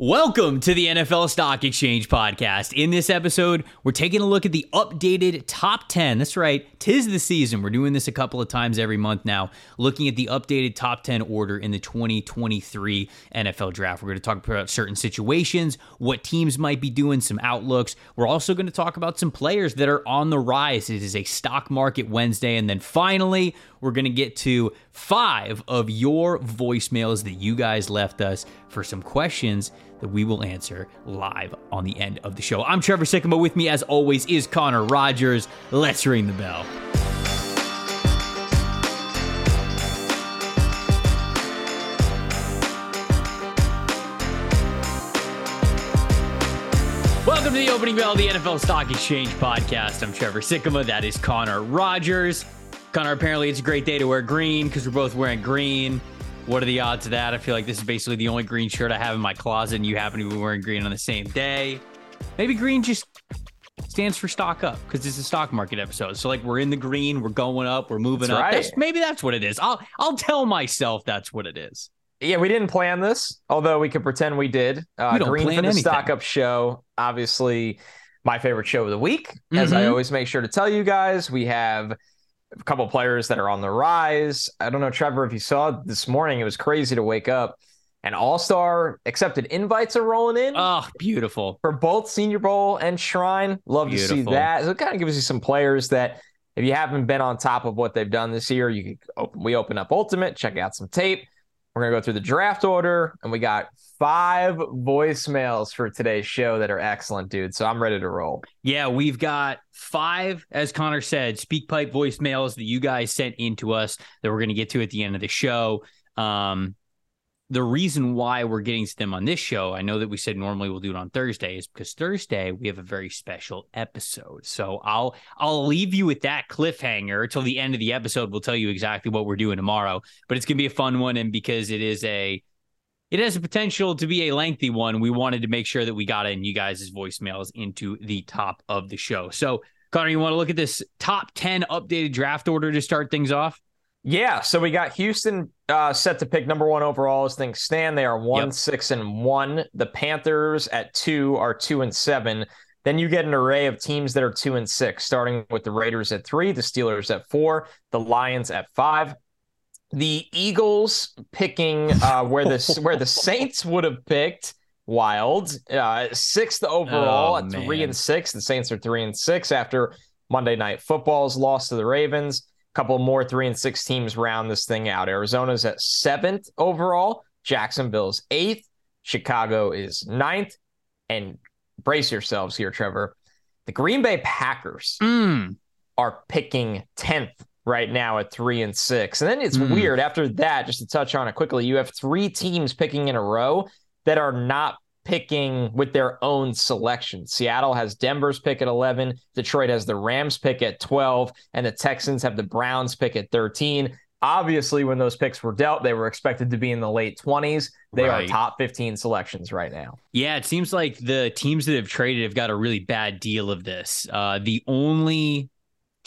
Welcome to the NFL Stock Exchange podcast. In this episode, we're taking a look at the updated top 10. That's right, tis the season. We're doing this a couple of times every month now, looking at the updated top 10 order in the 2023 NFL draft. We're going to talk about certain situations, what teams might be doing, some outlooks. We're also going to talk about some players that are on the rise. It is a stock market Wednesday. And then finally, we're going to get to five of your voicemails that you guys left us for some questions that we will answer live on the end of the show. I'm Trevor Sikkema. With me, as always, is Connor Rogers. Let's ring the bell. Welcome to the opening bell of the NFL Stock Exchange podcast. I'm Trevor Sikkema. That is Connor Rogers. Connor, apparently it's a great day to wear green because we're both wearing green. What are the odds of that? I feel like this is basically the only green shirt I have in my closet, and you happen to be wearing green on the same day. Maybe green just stands for stock up because it's a stock market episode. So like we're in the green, we're going up, we're moving that's up. Right. That's, maybe that's what it is. I'll I'll tell myself that's what it is. Yeah, we didn't plan this, although we could pretend we did. Uh, we green for the anything. stock up show. Obviously, my favorite show of the week. As Mhm. I always make sure to tell you guys, we have a couple players that are on the rise. I don't know, Trevor, if you saw this morning, it was crazy to wake up and All Star accepted invites are rolling in. Oh, beautiful. for both Senior Bowl and Shrine. Love to see that. So it kind of gives you some players that if you haven't been on top of what they've done this year, you can open, we open up Ultimate, check out some tape. We're gonna go through the draft order, and we got five voicemails for today's show that are excellent, dude. So I'm ready to roll. Yeah, we've got five, as Connor said, SpeakPipe voicemails that you guys sent in to us that we're going to get to at the end of the show. Um, the reason why we're getting to them on this show, I know that we said normally we'll do it on Thursday, is because Thursday we have a very special episode. So I'll I'll leave you with that cliffhanger till the end of the episode. We'll tell you exactly what we're doing tomorrow, but it's gonna be a fun one, and because it is a it has a potential to be a lengthy one. We wanted to make sure that we got in you guys' voicemails into the top of the show. So, Connor, you want to look at this top 10 updated draft order to start things off? Yeah, so we got Houston uh, set to pick number one overall as things stand. They are one, Yep. six, and one. The Panthers at two are two and seven. Then you get an array of teams that are two and six, starting with the Raiders at three, the Steelers at four, the Lions at five. The Eagles picking uh, where the where the Saints would have picked. Wild, uh, sixth overall Oh, at three and six. The Saints are three and six after Monday Night Football's loss to the Ravens A couple more three and six teams round this thing out. Arizona's at seventh overall. Jacksonville's eighth. Chicago is ninth. And brace yourselves here, Trevor. The Green Bay Packers Mm. are picking 10th right now at three and six. And then it's Mm. weird after that, just to touch on it quickly, you have three teams picking in a row that are not picking with their own selection. Seattle has Denver's pick at 11, Detroit has the Rams pick at 12, and the Texans have the Browns pick at 13. Obviously, when those picks were dealt, they were expected to be in the late 20s. They Right. are top 15 selections right now. Yeah, it seems like the teams that have traded have got a really bad deal of this. Uh, the only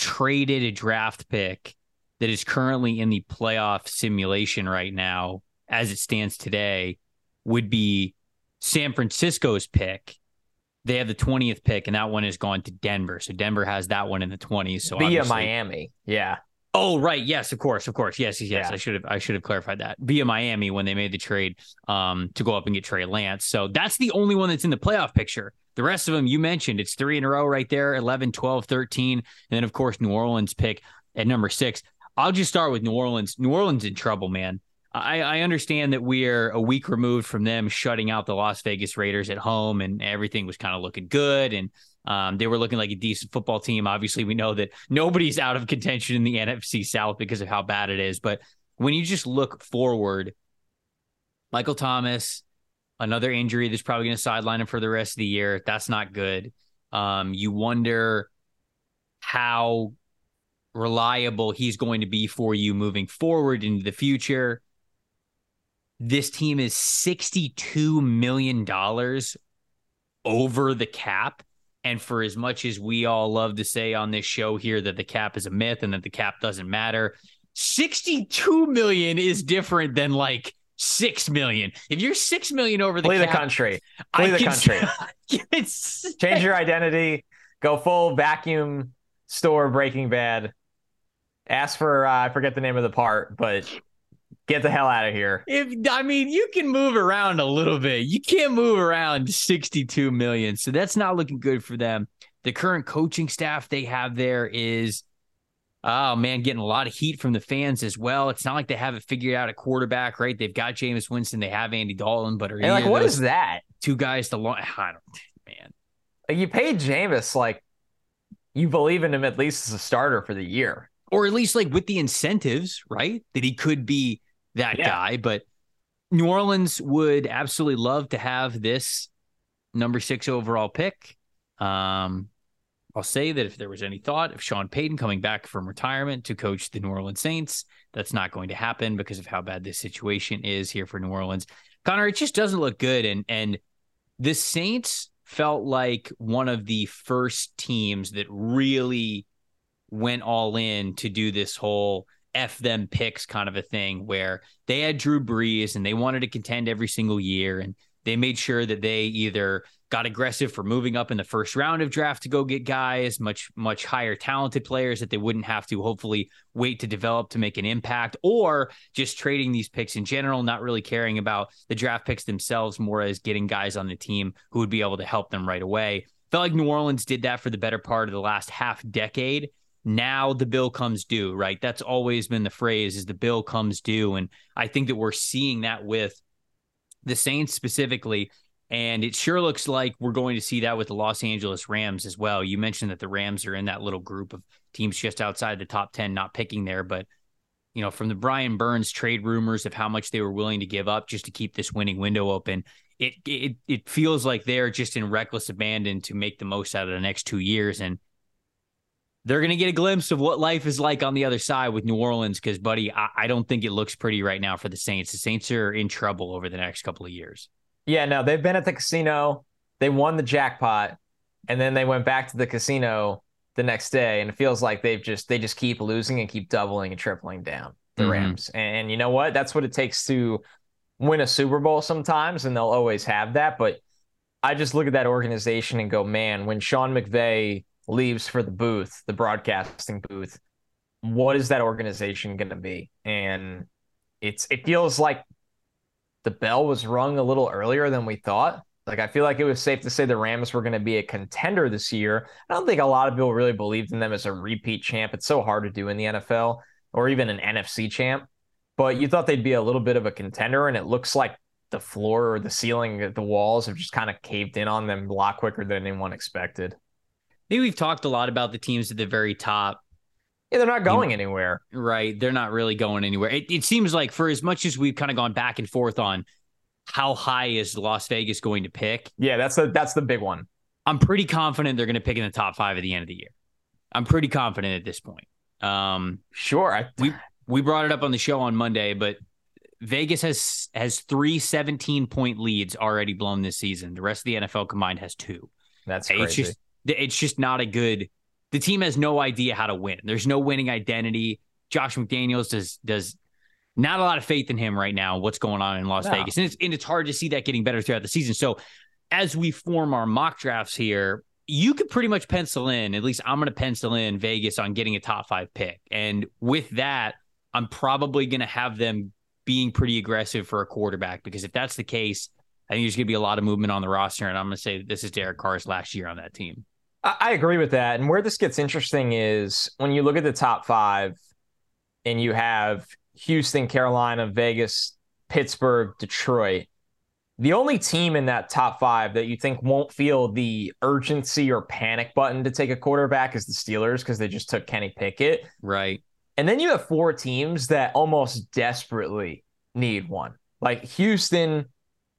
traded a draft pick that is currently in the playoff simulation right now, as it stands today, would be San Francisco's pick. They have the 20th pick, and that one has gone to Denver. So Denver has that one in the 20s. So Via Miami. Yeah. Oh, right. Yes, of course, of course. Yes, yes, yes. Yeah. I should have I should have clarified that. Via Miami when they made the trade um to go up and get Trey Lance. So that's the only one that's in the playoff picture. The rest of them you mentioned, it's three in a row right there 11, 12, 13. And then, of course, New Orleans pick at number six. I'll just start with New Orleans. New Orleans in trouble, man. I, I understand that we're a week removed from them shutting out the Las Vegas Raiders at home, and everything was kind of looking good. And um, they were looking like a decent football team. Obviously, we know that nobody's out of contention in the NFC South because of how bad it is. But when you just look forward, Michael Thomas, another injury that's probably going to sideline him for the rest of the year. That's not good. Um, you wonder how reliable he's going to be for you moving forward into the future. This team is $62 million over the cap. And for as much as we all love to say on this show here that the cap is a myth and that the cap doesn't matter, 62 million is different than like Six million. If you're six million over the Flee cap, the country. Flee I the country. Change your identity. Go full vacuum store Breaking Bad. Ask for uh, I forget the name of the part, but get the hell out of here. If I mean, you can move around a little bit. You can't move around 62 million. So that's not looking good for them. The current coaching staff they have there is oh man, getting a lot of heat from the fans as well. It's not like they haven't figured out a quarterback, right? They've got Jameis Winston, they have Andy Dalton, but are And like, what is that? two guys to long I don't man. Like, you paid Jameis like you believe in him at least as a starter for the year. Or at least like with the incentives, right? That he could be that Yeah. guy. But New Orleans would absolutely love to have this number six overall pick. Um, I'll say that if there was any thought of Sean Payton coming back from retirement to coach the New Orleans Saints, that's not going to happen because of how bad this situation is here for New Orleans. Connor, it just doesn't look good. And and the Saints felt like one of the first teams that really went all in to do this whole F them picks kind of a thing where they had Drew Brees and they wanted to contend every single year. And they made sure that they either got aggressive for moving up in the first round of draft to go get guys, much, much higher talented players that they wouldn't have to hopefully wait to develop to make an impact, or just trading these picks in general, not really caring about the draft picks themselves, more as getting guys on the team who would be able to help them right away. Felt like New Orleans did that for the better part of the last half decade now the bill comes due, right? That's always been the phrase is the bill comes due. And I think that we're seeing that with the Saints specifically. And it sure looks like we're going to see that with the Los Angeles Rams as well. You mentioned that the Rams are in that little group of teams just outside the top 10, not picking there. But, you know, from the Brian Burns trade rumors of how much they were willing to give up just to keep this winning window open, it it it feels like they're just in reckless abandon to make the most out of the next two years. And they're going to get a glimpse of what life is like on the other side with New Orleans because, buddy, I, I don't think it looks pretty right now for the Saints. The Saints are in trouble over the next couple of years. Yeah, no, they've been at the casino. They won the jackpot, and then they went back to the casino the next day, and it feels like they've just they just keep losing and keep doubling and tripling down the Mhm. Rams. And you know what? That's what it takes to win a Super Bowl sometimes, and they'll always have that. But I just look at that organization and go, man, when Sean McVay leaves for the booth, the broadcasting booth, what is that organization going to be? And it's it feels like the bell was rung a little earlier than we thought. Like I feel like it was safe to say the Rams were going to be a contender this year. I don't think a lot of people really believed in them as a repeat champ. It's so hard to do in the NFL or even an NFC champ. But you thought they'd be a little bit of a contender, and it looks like the floor or the ceiling, the walls have just kind of caved in on them a lot quicker than anyone expected. Maybe we've talked a lot about the teams at the very top, Yeah, they're not going anywhere. right? They're not really going anywhere. It, it seems like for as much as we've kind of gone back and forth on how high is Las Vegas going to pick, Yeah, that's the that's the big one. I'm pretty confident they're going to pick in the top five at the end of the year. I'm pretty confident at this point. Um, Sure. I, we we brought it up on the show on Monday, but Vegas has has three 17 point leads already blown this season. The rest of the NFL combined has two. that's It's crazy. just it's just not a good. The team has no idea how to win. There's no winning identity. Josh McDaniels does does not a lot of faith in him right now. What's going on in Las No. Vegas, and it's and it's hard to see that getting better throughout the season. So as we form our mock drafts here, you could pretty much pencil in. At least I'm going to pencil in Vegas on getting a top five pick, and with that, I'm probably going to have them being pretty aggressive for a quarterback because if that's the case. I think there's going to be a lot of movement on the roster, and I'm going to say this is Derek Carr's last year on that team. I, agree with that. And where this gets interesting is when you look at the top five and you have Houston, Carolina, Vegas, Pittsburgh, Detroit. The only team in that top five that you think won't feel the urgency or panic button to take a quarterback is the Steelers because they just took Kenny Pickett. Right. And then you have four teams that almost desperately need one. Like Houston,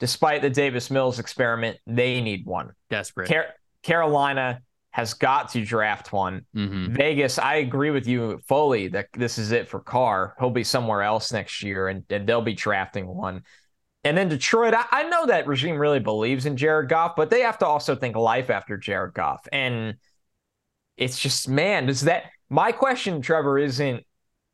despite the Davis Mills experiment, they need one. Desperate. Car- Carolina has got to draft one. hmm Vegas, I agree with you fully that this is it for Carr. He'll be somewhere else next year and, and they'll be drafting one. And then Detroit, I, I know that regime really believes in Jared Goff, but they have to also think life after Jared Goff. And it's just, man, is that my question, Trevor, isn't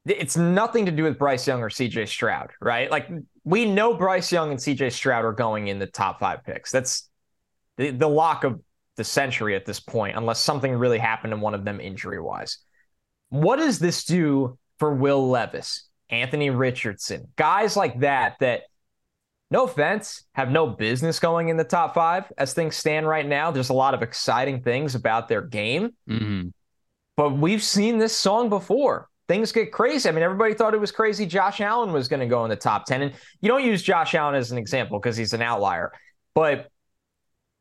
it's nothing to do with Bryce Young or CJ Stroud, right? Like we know Bryce Young and CJ Stroud are going in the top five picks. That's the, the lock of the century at this point, unless something really happened to one of them injury wise. What does this do for Will Levis, Anthony Richardson, guys like that, that no offense, have no business going in the top five as things stand right now? There's a lot of exciting things about their game. Mm-hmm. But we've seen this song before things get crazy. I mean, everybody thought it was crazy. Josh Allen was going to go in the top 10. And you don't use Josh Allen as an example because he's an outlier. But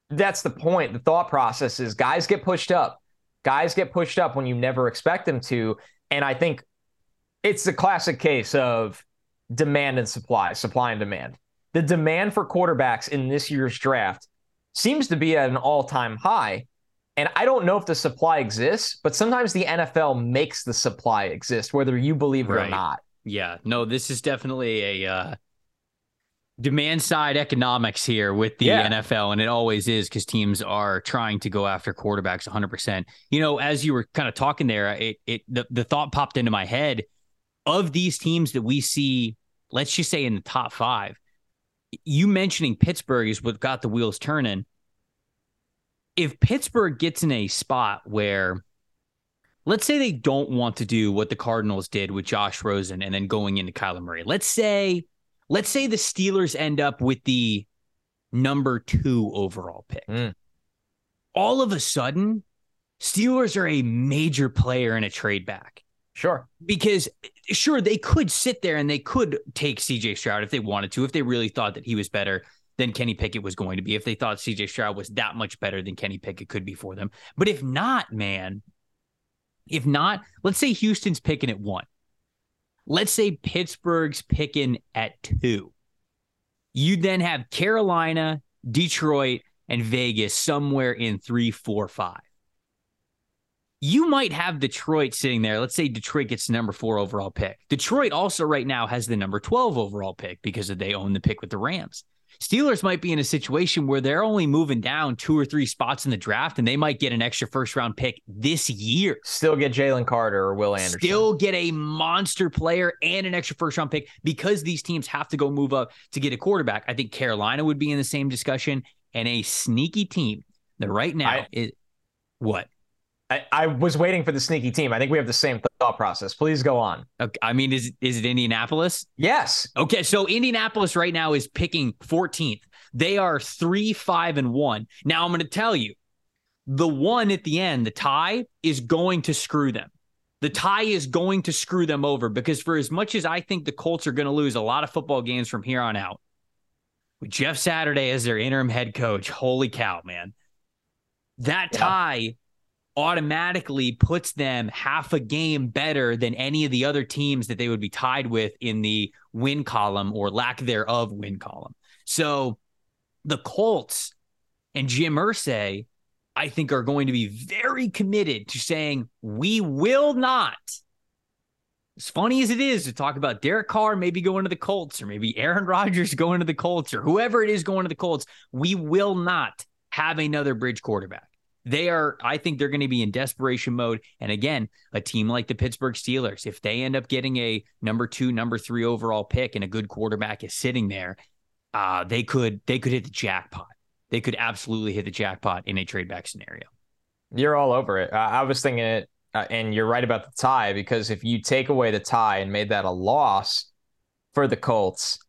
that's the point. The thought process is guys get pushed up. Guys get pushed up when you never expect them to. And I think it's the classic case of demand and supply, supply and demand. The demand for quarterbacks in this year's draft seems to be at an all time high. And I don't know if the supply exists, but sometimes the NFL makes the supply exist, whether you believe it right. or not. Yeah, no, this is definitely a uh, demand side economics here with the yeah. NFL, and it always is because teams are trying to go after quarterbacks 100. percent You know, as you were kind of talking there, it it the, the thought popped into my head of these teams that we see, let's just say in the top five. You mentioning Pittsburgh is what got the wheels turning if Pittsburgh gets in a spot where let's say they don't want to do what the Cardinals did with Josh Rosen and then going into Kyler Murray. Let's say let's say the Steelers end up with the number 2 overall pick. Mm. All of a sudden, Steelers are a major player in a trade back. Sure. Because sure they could sit there and they could take CJ Stroud if they wanted to if they really thought that he was better than Kenny Pickett was going to be, if they thought CJ Stroud was that much better than Kenny Pickett could be for them. But if not, man, if not, let's say Houston's picking at one. Let's say Pittsburgh's picking at two. You then have Carolina, Detroit, and Vegas somewhere in three, four, five. You might have Detroit sitting there. Let's say Detroit gets the number four overall pick. Detroit also right now has the number 12 overall pick because they own the pick with the Rams. Steelers might be in a situation where they're only moving down two or three spots in the draft and they might get an extra first round pick this year. Still get Jalen Carter or Will Anderson. Still get a monster player and an extra first round pick because these teams have to go move up to get a quarterback. I think Carolina would be in the same discussion and a sneaky team that right now I, is what? I, I, was waiting for the sneaky team. I think we have the same thought process. Please go on. Okay, I mean, is is it Indianapolis? Yes. Okay, so Indianapolis right now is picking 14th. They are three, five, and one. Now I'm going to tell you, the one at the end, the tie, is going to screw them. The tie is going to screw them over because for as much as I think the Colts are going to lose a lot of football games from here on out, with Jeff Saturday as their interim head coach, holy cow, man. That tie yeah automatically puts them half a game better than any of the other teams that they would be tied with in the win column or lack thereof win column. So the Colts and Jim Irsay, I think, are going to be very committed to saying, we will not. As funny as it is to talk about Derek Carr maybe going to the Colts or maybe Aaron Rodgers going to the Colts or whoever it is going to the Colts, we will not have another bridge quarterback. They are, I think they're going to be in desperation mode. And again, a team like the Pittsburgh Steelers, if they end up getting a number two, number three overall pick and a good quarterback is sitting there, uh, they could they could hit the jackpot. They could absolutely hit the jackpot in a trade back scenario. You're all over it. I was thinking it, uh, and you're right about the tie because if you take away the tie and made that a loss for the Colts,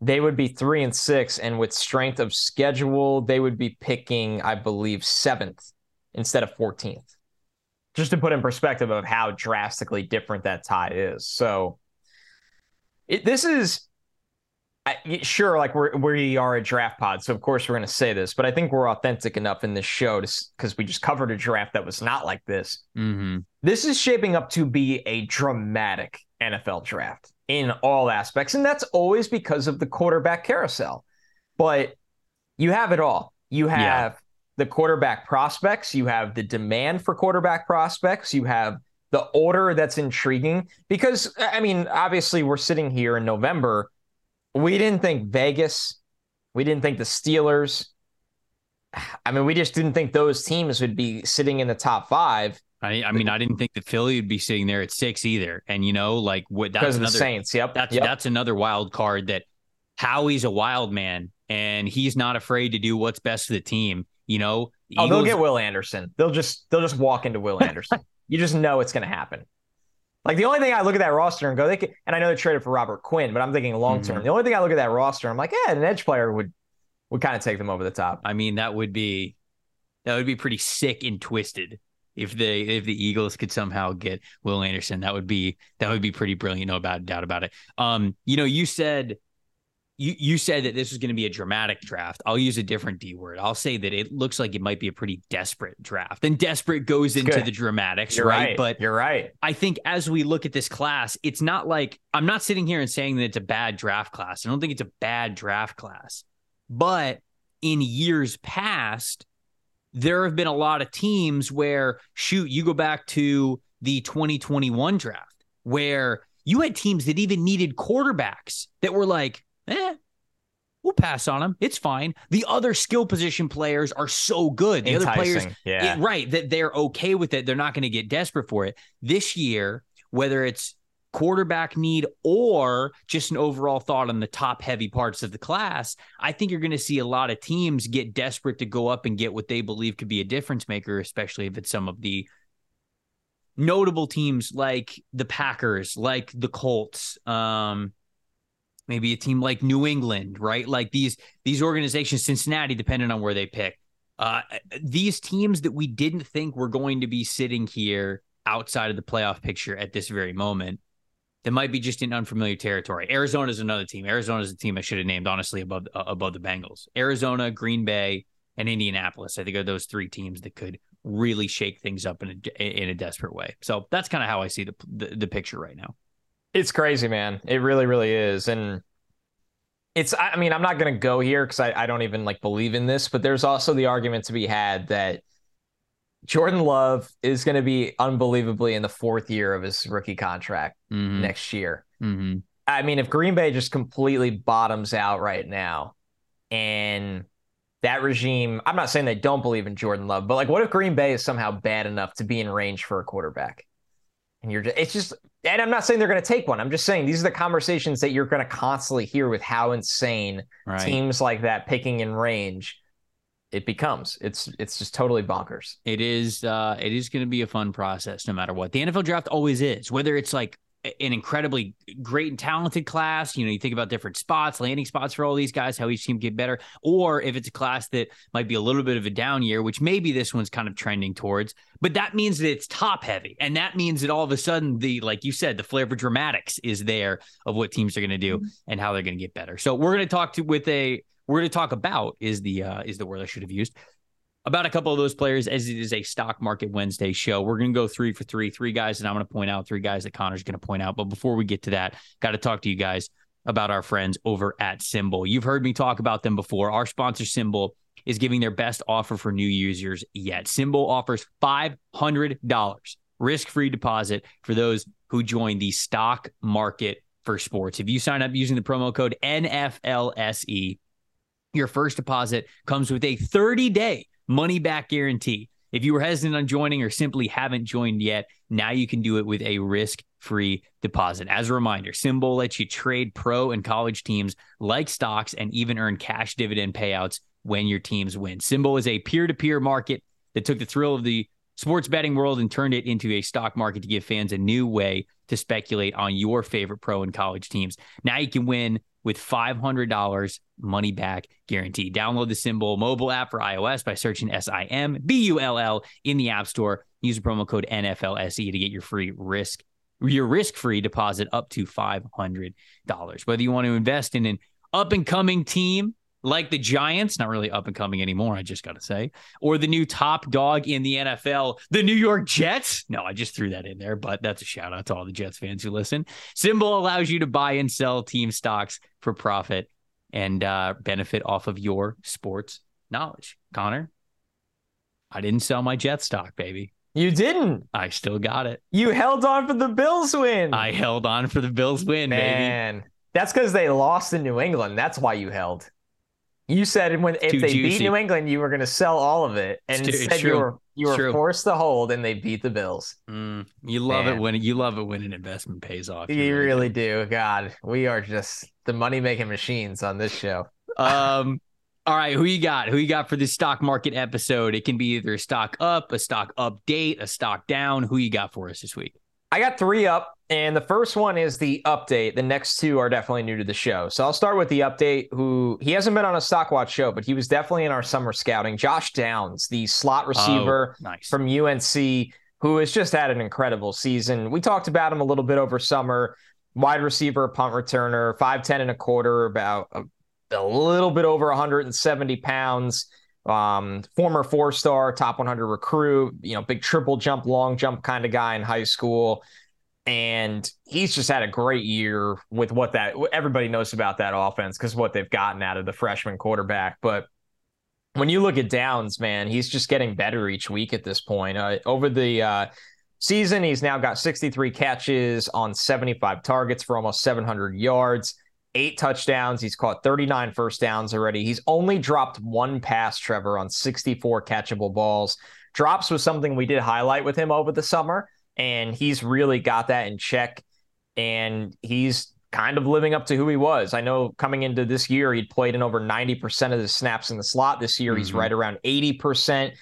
they would be three and six, and with strength of schedule, they would be picking, I believe, seventh instead of 14th. Just to put in perspective of how drastically different that tie is. So it, this is I, sure like we're we are a draft pod, so of course we're going to say this, but I think we're authentic enough in this show because we just covered a draft that was not like this. Mm-hmm. This is shaping up to be a dramatic NFL draft in all aspects, and that's always because of the quarterback carousel. But you have it all. You have the quarterback prospects, you have the demand for quarterback prospects, you have the order that's intriguing. Because, I mean, obviously, we're sitting here in November. We didn't think Vegas, we didn't think the Steelers. I mean, we just didn't think those teams would be sitting in the top five. I, I mean, I didn't think that Philly would be sitting there at six either. And you know, like what that's another the Saints. Yep. that's yep. that's another wild card that Howie's a wild man and he's not afraid to do what's best for the team. You know, oh, they'll get Will Anderson. They'll just they'll just walk into Will Anderson. you just know it's going to happen. Like the only thing I look at that roster and go, they could, and I know they traded for Robert Quinn, but I'm thinking long term. Mhm. The only thing I look at that roster, I'm like, yeah, an edge player would would kind of take them over the top. I mean, that would be that would be pretty sick and twisted if they if the Eagles could somehow get Will Anderson. That would be that would be pretty brilliant, no about doubt about it. Um, you know, you said you you said that this was going to be a dramatic draft. I'll use a different D word. I'll say that it looks like it might be a pretty desperate draft. And desperate goes into good. the dramatics, right? right. But you're right. I think as we look at this class, it's not like I'm not sitting here and saying that it's a bad draft class. I don't think it's a bad draft class. But in years past, there have been a lot of teams where, shoot, you go back to the 2021 draft where you had teams that even needed quarterbacks that were like, eh, we'll pass on them. It's fine. The other skill position players are so good. The other players Yeah. it- right. That they're okay with it. They're not going to get desperate for it. This year, whether it's quarterback need or just an overall thought on the top heavy parts of the class, I think you're going to see a lot of teams get desperate to go up and get what they believe could be a difference maker, especially if it's some of the notable teams like the Packers, like the Colts, um, maybe a team like New England, right? Like these these organizations, Cincinnati, depending on where they pick. Uh, these teams that we didn't think were going to be sitting here outside of the playoff picture at this very moment, that might be just in unfamiliar territory. Arizona is another team. Arizona is a team I should have named honestly above uh, above the Bengals. Arizona, Green Bay, and Indianapolis. I think are those three teams that could really shake things up in a in a desperate way. So that's kind of how I see the, the the picture right now. It's crazy, man. It really, really is. And it's, I mean, I'm not going to go here because I, I don't even like believe in this, but there's also the argument to be had that Jordan Love is going to be unbelievably in the fourth year of his rookie contract Mhm. next year. Mhm. I mean, if Green Bay just completely bottoms out right now and that regime, I'm not saying they don't believe in Jordan Love, but like, what if Green Bay is somehow bad enough to be in range for a quarterback? And you're just, it's just, and I'm not saying they're going to take one. I'm just saying these are the conversations that you're going to constantly hear with how insane Right. teams like that picking in range it becomes. It's, it's just totally bonkers. It is uh it is going to be a fun process no matter what. The NFL draft always is. Whether it's like an incredibly great and talented class, you know, you think about different spots, landing spots for all these guys, how each team get better, or if it's a class that might be a little bit of a down year, which maybe this one's kind of trending towards, but that means that it's top heavy. And that means that all of a sudden the like you said, the flair for dramatics is there of what teams are going to do and how they're going to get better. So we're going to talk to with a we're going to talk about is the uh is the word I should have used about a couple of those players as it is a stock market Wednesday show. We're going to go three for three, three guys that I'm going to point out, three guys that Connor's going to point out. But before we get to that, got to talk to you guys about our friends over at SimBull. You've heard me talk about them before. Our sponsor, SimBull, is giving their best offer for new users yet. Symbol offers $500 risk free deposit for those who join the stock market for sports. If you sign up using the promo code NFLSE, your first deposit comes with a 30 day money back guarantee. If you were hesitant on joining or simply haven't joined yet, now you can do it with a risk free deposit. As a reminder, SimBull lets you trade pro and college teams like stocks and even earn cash dividend payouts when your teams win. SimBull is a peer to peer market that took the thrill of the sports betting world and turned it into a stock market to give fans a new way to speculate on your favorite pro and college teams. Now you can win with $500 money back guarantee. Download the SimBull mobile app for iOS by searching S I M B U L L in the App Store. Use the promo code NFLSE to get your free risk your risk-free deposit up to $500. Whether you want to invest in an up-and-coming team like the Giants, not really up and coming anymore, I just got to say, or the new top dog in the NFL, the New York Jets. No, I just threw that in there, but that's a shout out to all the Jets fans who listen. SimBull allows you to buy and sell team stocks for profit and uh, benefit off of your sports knowledge. Connor, I didn't sell my Jet stock, baby. You didn't. I still got it. You held on for the Bills win. I held on for the Bills win, baby. Man, that's because they lost in New England. That's why you held. You said when if they juicy. beat New England, you were going to sell all of it, and it's instead you were you were forced to hold, and they beat the Bills. Mm, you love Man. it when you love it when an investment pays off. You, you really do. God, we are just the money making machines on this show. Um. All right, who you got? Who you got for this stock market episode? It can be either a stock up, a stock update, a stock down. Who you got for us this week? I got three up, and the first one is the update. The next two are definitely new to the show. So I'll start with the update. Who he hasn't been on a Stockwatch show, but he was definitely in our summer scouting. Josh Downs, the slot oh, receiver oh, nice. from UNC, who has just had an incredible season. We talked about him a little bit over summer. Wide receiver, punt returner, five ten and a quarter, about a, a little bit over 170 pounds um, former four star, top 100 recruit, you know, big triple jump, long jump kind of guy in high school. And he's just had a great year with what that everybody knows about that offense because what they've gotten out of the freshman quarterback. But when you look at Downs, man, he's just getting better each week at this point. Uh, over the uh, season, he's now got 63 catches on 75 targets for almost 700 yards eight touchdowns. He's caught 39 first downs already. He's only dropped one pass, Trevor, on 64 catchable balls. Drops was something we did highlight with him over the summer, and he's really got that in check. And he's kind of living up to who he was. I know coming into this year, he'd played in over 90% of the snaps in the slot. This year, mm-hmm. he's right around 80%.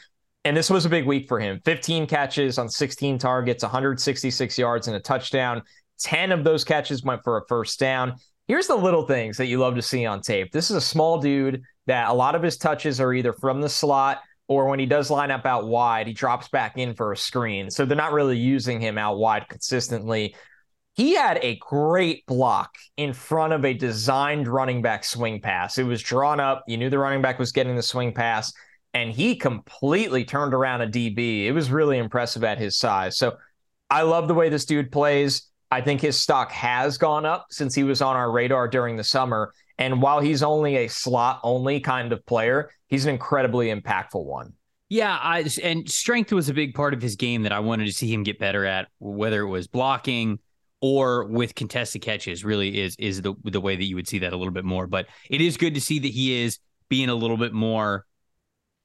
And this was a big week for him 15 catches on 16 targets, 166 yards, and a touchdown. 10 of those catches went for a first down. Here's the little things that you love to see on tape. This is a small dude that a lot of his touches are either from the slot or when he does line up out wide, he drops back in for a screen. So they're not really using him out wide consistently. He had a great block in front of a designed running back swing pass. It was drawn up. You knew the running back was getting the swing pass, and he completely turned around a DB. It was really impressive at his size. So I love the way this dude plays. I think his stock has gone up since he was on our radar during the summer. And while he's only a slot only kind of player, he's an incredibly impactful one. Yeah, I, and strength was a big part of his game that I wanted to see him get better at, whether it was blocking or with contested catches. Really, is is the the way that you would see that a little bit more. But it is good to see that he is being a little bit more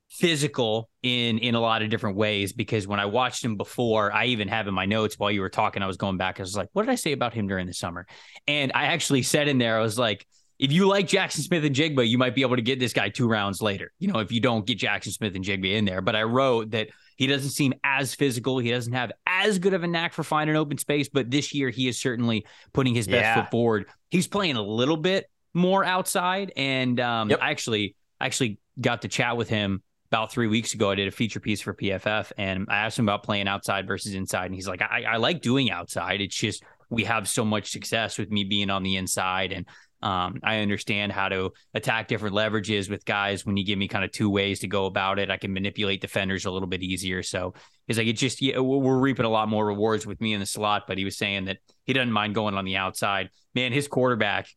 physical in in a lot of different ways because when I watched him before, I even have in my notes while you were talking, I was going back. I was like, what did I say about him during the summer? And I actually said in there, I was like, if you like Jackson Smith-Njigba, you might be able to get this guy two rounds later. You know, if you don't get Jackson Smith-Njigba in there. But I wrote that he doesn't seem as physical. He doesn't have as good of a knack for finding open space. But this year, he is certainly putting his best yeah. foot forward. He's playing a little bit more outside, and um, yep. I actually actually got to chat with him about three weeks ago, I did a feature piece for PFF and I asked him about playing outside versus inside. And he's like, I, I like doing outside. It's just we have so much success with me being on the inside. And um, I understand how to attack different leverages with guys when you give me kind of two ways to go about it. I can manipulate defenders a little bit easier. So he's like, it just, yeah, we're reaping a lot more rewards with me in the slot. But he was saying that he doesn't mind going on the outside. Man, his quarterback,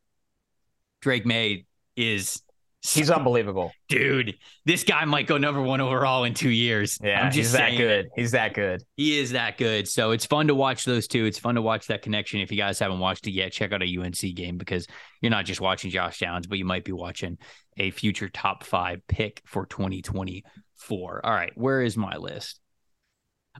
Drake Maye, is He's unbelievable. Dude, this guy might go number one overall in two years. Yeah, I'm just he's that good. He's that good. He is that good. So it's fun to watch those two. It's fun to watch that connection. If you guys haven't watched it yet, check out a UNC game because you're not just watching Josh Downs, but you might be watching a future top five pick for 2024. All right, where is my list?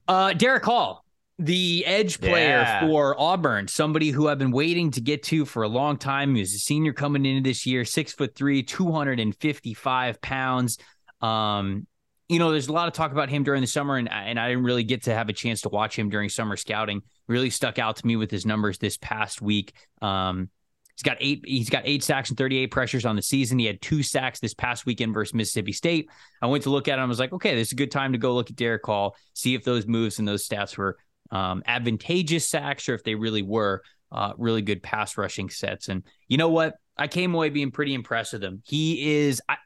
Uh Derick Hall the edge player yeah. for Auburn, somebody who I've been waiting to get to for a long time. He was a senior coming into this year, six foot three, 255 pounds. Um, you know, there's a lot of talk about him during the summer, and, and I didn't really get to have a chance to watch him during summer scouting. Really stuck out to me with his numbers this past week. Um, he's got eight. He's got eight sacks and 38 pressures on the season. He had two sacks this past weekend versus Mississippi State. I went to look at him. I was like, okay, this is a good time to go look at Derick Hall, see if those moves and those stats were um, advantageous sacks or if they really were uh, really good pass rushing sets. And you know what? I came away being pretty impressed with him. He is, I,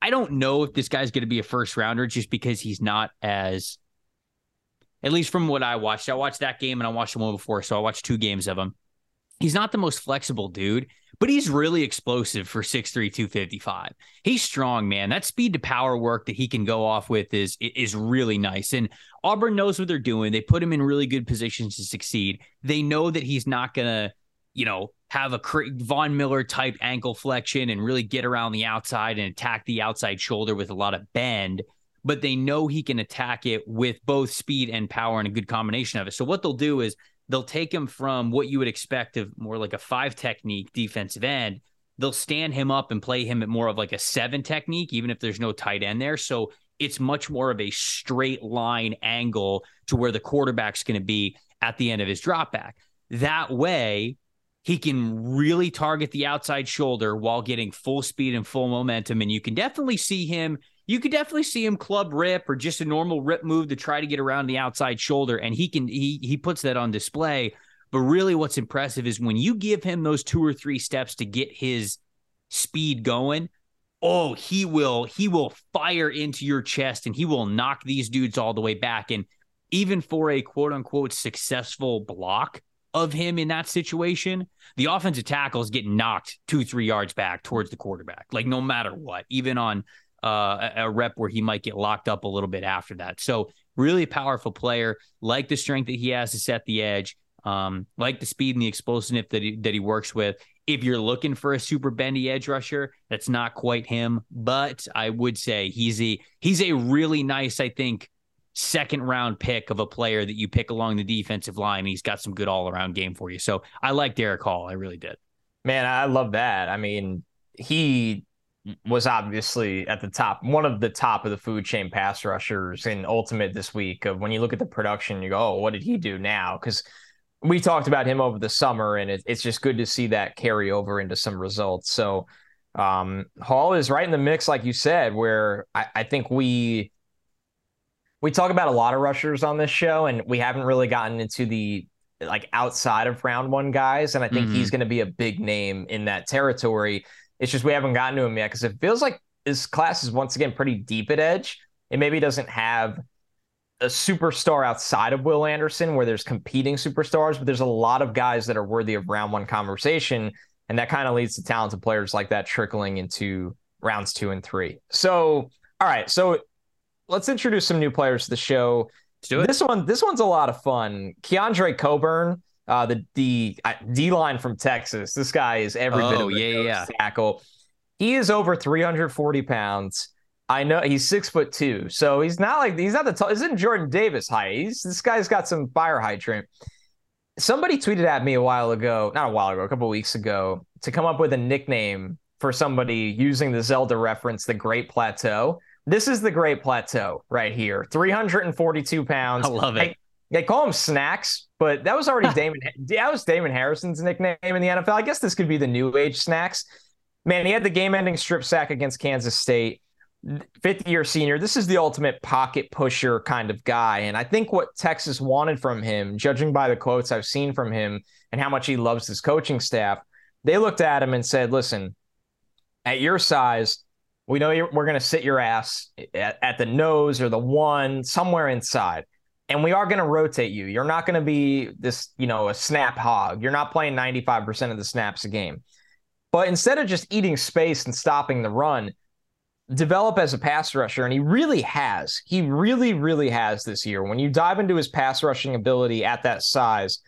I don't know if this guy's going to be a first rounder just because he's not as, at least from what I watched. I watched that game and I watched the one before. So I watched two games of him. He's not the most flexible dude but he's really explosive for 6'3, 255. He's strong, man. That speed to power work that he can go off with is is really nice. And Auburn knows what they're doing. They put him in really good positions to succeed. They know that he's not gonna, you know, have a Von Miller type ankle flexion and really get around the outside and attack the outside shoulder with a lot of bend, but they know he can attack it with both speed and power and a good combination of it. So what they'll do is they'll take him from what you would expect of more like a five technique defensive end. They'll stand him up and play him at more of like a seven technique, even if there's no tight end there. So it's much more of a straight line angle to where the quarterback's going to be at the end of his drop back. That way, he can really target the outside shoulder while getting full speed and full momentum. And you can definitely see him. You could definitely see him club rip or just a normal rip move to try to get around the outside shoulder. And he can he he puts that on display. But really, what's impressive is when you give him those two or three steps to get his speed going, oh, he will he will fire into your chest and he will knock these dudes all the way back. And even for a quote unquote successful block of him in that situation, the offensive tackles get knocked two, three yards back towards the quarterback, like no matter what, even on uh, a rep where he might get locked up a little bit after that. So, really powerful player, like the strength that he has to set the edge, um, like the speed and the explosiveness that he, that he works with. If you're looking for a super bendy edge rusher, that's not quite him, but I would say he's a he's a really nice, I think, second round pick of a player that you pick along the defensive line. He's got some good all around game for you. So I like Derick Hall. I really did. Man, I love that. I mean, he was obviously at the top, one of the top of the food chain pass rushers in Ultimate this week. Of when you look at the production, you go, "Oh, what did he do now?" Because we talked about him over the summer, and it, it's just good to see that carry over into some results. So um, Hall is right in the mix, like you said, where I, I think we we talk about a lot of rushers on this show, and we haven't really gotten into the like outside of round one guys, and I think mm-hmm. he's going to be a big name in that territory. It's just we haven't gotten to him yet because it feels like this class is once again pretty deep at edge. It maybe doesn't have a superstar outside of Will Anderson where there's competing superstars, but there's a lot of guys that are worthy of round one conversation. And that kind of leads to talented players like that trickling into rounds two and three. So, all right. So let's introduce some new players to the show. Let's do it. This one, this one's a lot of fun. Keondre Coburn, uh, the D uh, D line from Texas. This guy is every oh, bit of a yeah, yeah. tackle. He is over 340 pounds. I know he's six foot two, so he's not like he's not the tall. Isn't Jordan Davis height? He's this guy's got some fire hydrant. Somebody tweeted at me a while ago, not a while ago, a couple weeks ago, to come up with a nickname for somebody using the Zelda reference, the Great Plateau. This is the Great Plateau right here, 342 pounds. I love it. They call him Snacks, but that was already Damon. That was Damon Harrison's nickname in the NFL. I guess this could be the new age Snacks. Man, he had the game-ending strip sack against Kansas State fifth year senior. This is the ultimate pocket pusher kind of guy. And I think what Texas wanted from him, judging by the quotes I've seen from him and how much he loves his coaching staff, they looked at him and said, listen, at your size, we know we're going to sit your ass at, at the nose or the one, somewhere inside. And we are going to rotate you. You're not going to be this, you know, a snap hog. You're not playing 95% of the snaps a game. But instead of just eating space and stopping the run, develop as a pass rusher, and he really has. He really, really has this year. When you dive into his pass rushing ability at that size,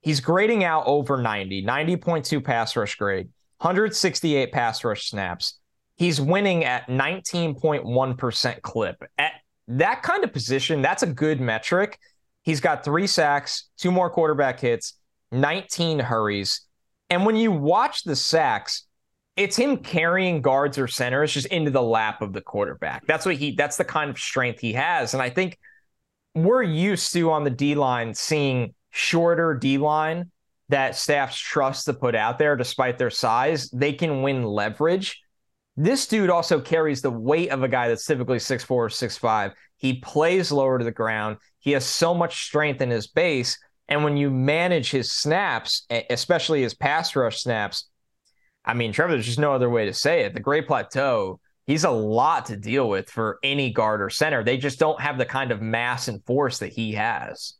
he's grading out over 90, 90.2 pass rush grade, 168 pass rush snaps. He's winning at 19.1% clip. At that kind of position, that's a good metric. He's got three sacks, two more quarterback hits, 19 hurries. And when you watch the sacks, it's him carrying guards or centers just into the lap of the quarterback. That's what he that's the kind of strength he has. And I think we're used to on the D line seeing shorter D line that staffs trust to put out there despite their size. They can win leverage. This dude also carries the weight of a guy that's typically 6'4 or 6'5. He plays lower to the ground. He has so much strength in his base. And when you manage his snaps, especially his pass rush snaps, I mean, Trevor, there's just no other way to say it. The Great Plateau, he's a lot to deal with for any guard or center. They just don't have the kind of mass and force that he has.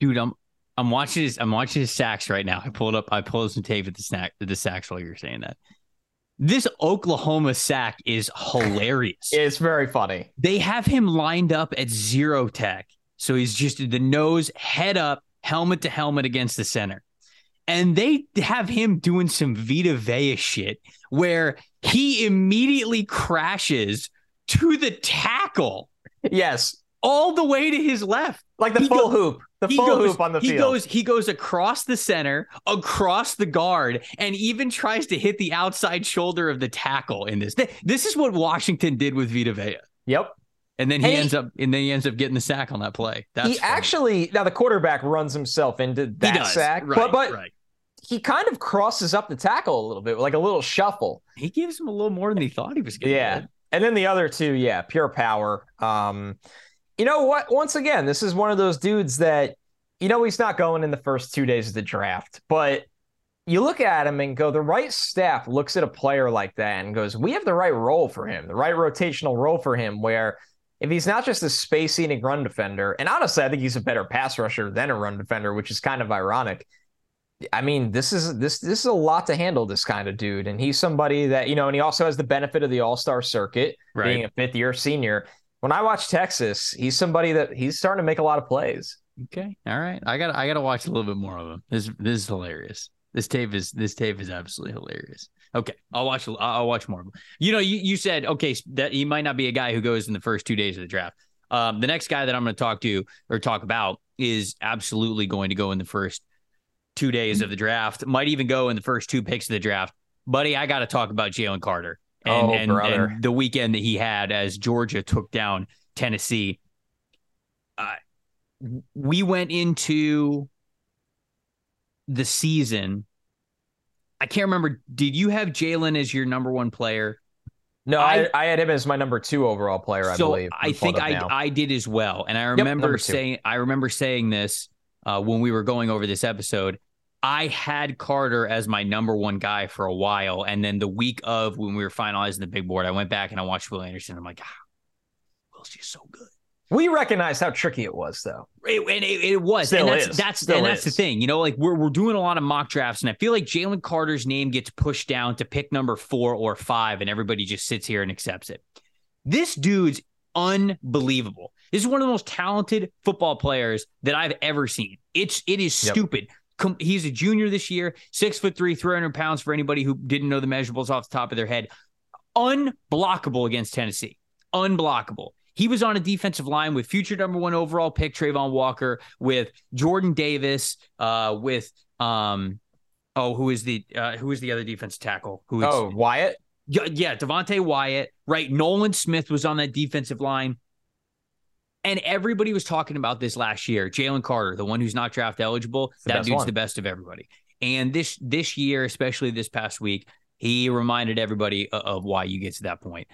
Dude, I'm I'm watching his I'm watching his sacks right now. I pulled up I pulled some tape at the snack the sacks while you're saying that. This Oklahoma sack is hilarious. it's very funny. They have him lined up at zero tech. So he's just the nose, head up, helmet to helmet against the center. and they have him doing some Vita Vea shit where he immediately crashes to the tackle. Yes. All the way to his left. Like the He full hoop. The he full goes, hoop on the he field. goes he goes across the center, across the guard, and even tries to hit the outside shoulder of the tackle in this. This is what Washington did with Vita Vea. Yep. And then he And he- ends up and then he ends up getting the sack on that play. That's he funny. actually now the quarterback runs himself into that does. sack, right, but but right. he kind of crosses up the tackle a little bit, like a little shuffle. He gives him a little more than he thought he was getting. Yeah. And then the other two, yeah, pure power. Um, you know what? Once again, this is one of those dudes that you know he's not going in the first two days of the draft, but you look at him and go, the right staff looks at a player like that and goes, we have the right role for him, the right rotational role for him, where if he's not just a space eating run defender, and honestly, I think he's a better pass rusher than a run defender, which is kind of ironic. I mean, this is this this is a lot to handle this kind of dude, and he's somebody that you know, and he also has the benefit of the All Star circuit, being a fifth year senior. When I watch Texas, he's somebody that he's starting to make a lot of plays. Okay. All right. I got I got to watch a little bit more of him. This this is hilarious. This tape is this tape is absolutely hilarious. Okay, I'll watch I'll- watch more of him. You know, you you said okay that he might not be a guy who goes in the first two days of the draft. Um, the next guy that I'm going to talk to or talk about is absolutely going to go in the first two days of the draft. Might even go in the first two picks of the draft. Buddy, I got to talk about Jalen Carter and, Oh, and, brother. and the weekend that he had as Georgia took down Tennessee. Uh, we went into the season. I can't remember. Did you have Jalen as your number one player? No, I- I, had him as my number two overall player. I so believe. I think I now. I did as well, and I remember two. saying I remember saying this uh, when we were going over this episode. I had Carter as my number one guy for a while, and then the week of when we were finalizing the big board, I went back and I watched Will Anderson. I'm like, ah, Will's just so good. we recognize how tricky it was, though. It, and it, it was, Still and that's is. that's Still and that's the thing. You know, like we're we're doing a lot of mock drafts, and I feel like Jalen Carter's name gets pushed down to pick number four or five, and everybody just sits here and accepts it. This dude's unbelievable. This is one of the most talented football players that I've ever seen. It's it is stupid. Com- He's a junior this year, six foot three, three hundred pounds. For anybody who didn't know the measurables off the top of their head, unblockable against Tennessee. Unblockable. He was on a defensive line with future number one overall pick Travon Walker, with Jordan Davis, uh, with um, oh, who is the uh, who is the other defensive tackle? Who is Oh, Wyatt. yeah, yeah, Devonte Wyatt, right? Nolan Smith was on that defensive line. And everybody was talking about this last year. Jalen Carter, the one who's not draft eligible, that dude's one. the best of everybody. And this this year, especially this past week, he reminded everybody of why you get to that point.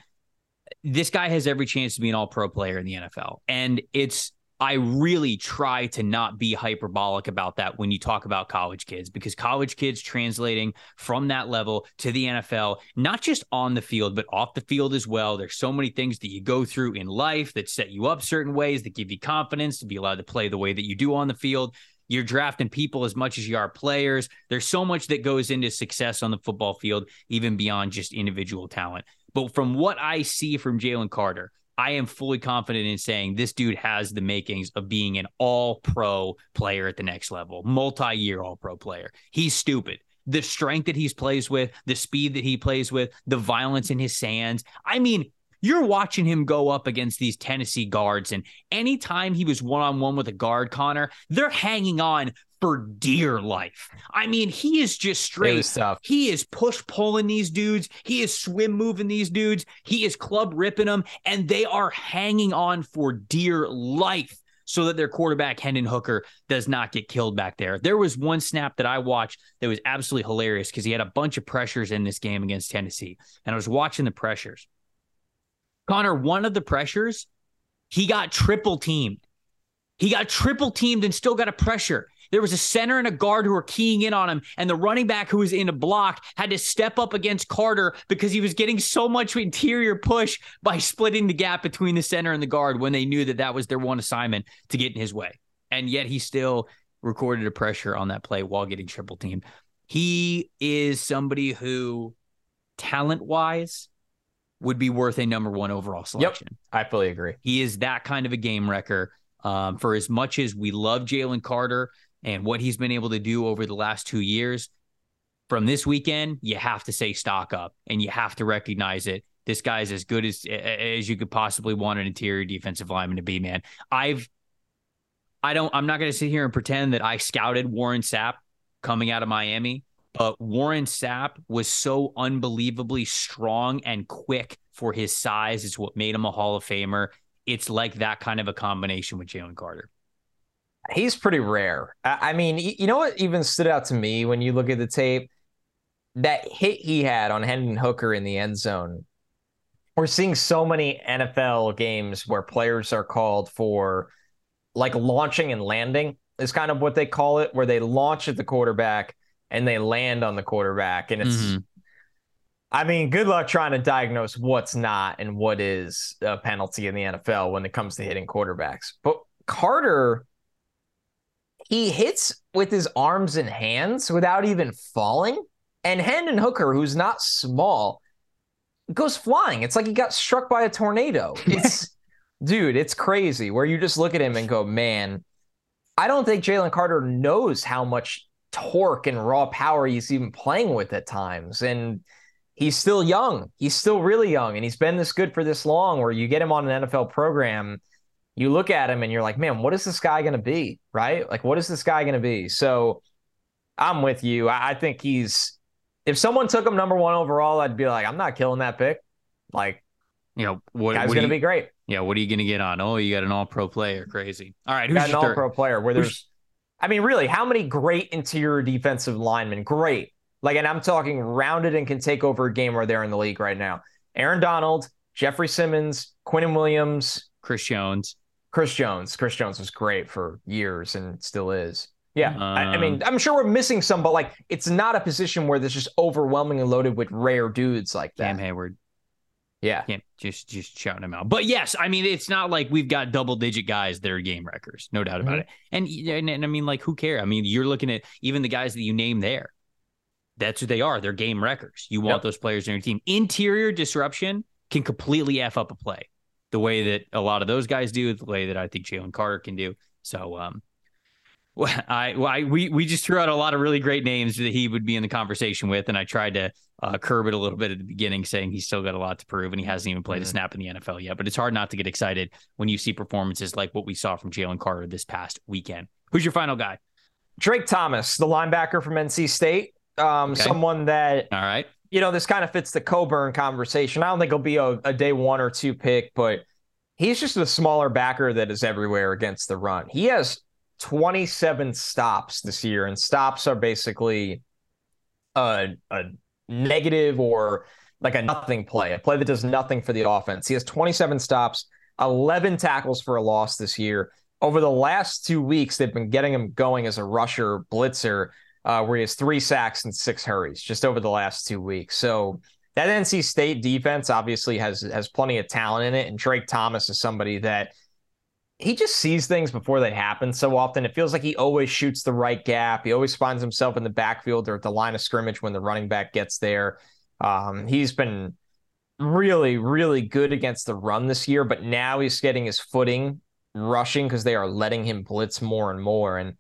This guy has every chance to be an all pro player in the NFL. And it's I really try to not be hyperbolic about that when you talk about college kids because college kids translating from that level to the NFL, not just on the field, but off the field as well. There's so many things that you go through in life that set you up certain ways that give you confidence to be allowed to play the way that you do on the field. You're drafting people as much as you are players. There's so much that goes into success on the football field, even beyond just individual talent. But from what I see from Jalen Carter, I am fully confident in saying this dude has the makings of being an all pro player at the next level, multi year all pro player. He's stupid. The strength that he plays with, the speed that he plays with, the violence in his hands. I mean, you're watching him go up against these Tennessee guards, and anytime he was one on one with a guard, Connor, they're hanging on for dear life. I mean, he is just straight he is push pulling these dudes. He is swim moving these dudes. He is club ripping them, and they are hanging on for dear life so that their quarterback, Hendon Hooker, does not get killed back there. There was one snap that I watched that was absolutely hilarious because he had a bunch of pressures in this game against Tennessee. And I was watching the pressures. Connor, one of the pressures, he got triple teamed. He got triple teamed and still got a pressure. There was a center and a guard who were keying in on him, and the running back who was in a block had to step up against Carter because he was getting so much interior push by splitting the gap between the center and the guard when they knew that that was their one assignment to get in his way. And yet he still recorded a pressure on that play while getting triple teamed. He is somebody who, talent wise, would be worth a number one overall selection. I fully agree. He is that kind of a game wrecker. Um, for as much as we love Jalen Carter, and what he's been able to do over the last two years. From this weekend, you have to say stock up and you have to recognize it. This guy's as good as as you could possibly want an interior defensive lineman to be, man. I've I don't I'm not gonna sit here and pretend that I scouted Warren Sapp coming out of Miami, but Warren Sapp was so unbelievably strong and quick for his size. It's what made him a Hall of Famer. It's like that kind of a combination with Jalen Carter. He's pretty rare. I mean, you know what even stood out to me when you look at the tape? That hit he had on Hendon Hooker in the end zone. We're seeing so many NFL games where players are called for like launching and landing is kind of what they call it, where they launch at the quarterback and they land on the quarterback. And it's, mm-hmm. I mean, good luck trying to diagnose what's not and what is a penalty in the NFL when it comes to hitting quarterbacks. But Carter he hits with his arms and hands without even falling. And Hendon Hooker, who's not small, goes flying. It's like he got struck by a tornado. It's dude, it's crazy where you just look at him and go, man, I don't think Jalen Carter knows how much torque and raw power he's even playing with at times. And he's still young. He's still really young. And he's been this good for this long where you get him on an NFL program you look at him and you're like, man, what is this guy going to be? Right? Like, what is this guy going to be? So I'm with you. I think he's, if someone took him number one overall, I'd be like, I'm not killing that pick. Like, you know, what, guy's going to be great. Yeah. What are you going to get on? Oh, you got an all pro player. Crazy. All right. Who's got an all pro player where there's, I mean, really, how many great interior defensive linemen? Great. Like, and I'm talking rounded and can take over a game where they're in the league right now. Aaron Donald, Jeffrey Simmons, Quinnen Williams, Chris Jones. Chris Jones. Chris Jones was great for years and still is. Yeah. Um, I, I, mean, um, I'm sure we're missing some, but like it's not a position where there's just overwhelmingly loaded with rare dudes like that. Cam Heyward. Yeah. Can't just just shouting them out. But yes, I mean, it's not like we've got double digit guys that are game wreckers. No doubt about mm-hmm. it. And, and and I mean, like, who cares? I mean, you're looking at even the guys that you name there. That's who they are. They're game wreckers. You want yep. those players in your team. Interior disruption can completely F up a play the way that a lot of those guys do, the way that I think Jalen Carter can do. So, um, well, I, well, I, we we just threw out a lot of really great names that he would be in the conversation with, and I tried to uh, curb it a little bit at the beginning, saying he's still got a lot to prove, and he hasn't even played mm-hmm. a snap in the NFL yet. But it's hard not to get excited when you see performances like what we saw from Jalen Carter this past weekend. Who's your final guy? Drake Thomas, the linebacker from NC State, um, okay. someone that all right you know, this kind of fits the Coburn conversation. I don't think he'll be a, a day one or two pick, but he's just a smaller backer that is everywhere against the run. He has 27 stops this year, and stops are basically a, a negative or like a nothing play, a play that does nothing for the offense. He has 27 stops, 11 tackles for a loss this year. Over the last two weeks, they've been getting him going as a rusher blitzer uh, where he has three sacks and six hurries just over the last two weeks. So that NC State defense obviously has has plenty of talent in it, and Drake Thomas is somebody that he just sees things before they happen so often. It feels like he always shoots the right gap. He always finds himself in the backfield or at the line of scrimmage when the running back gets there. Um, he's been really, really good against the run this year, but now he's getting his footing rushing because they are letting him blitz more and more. And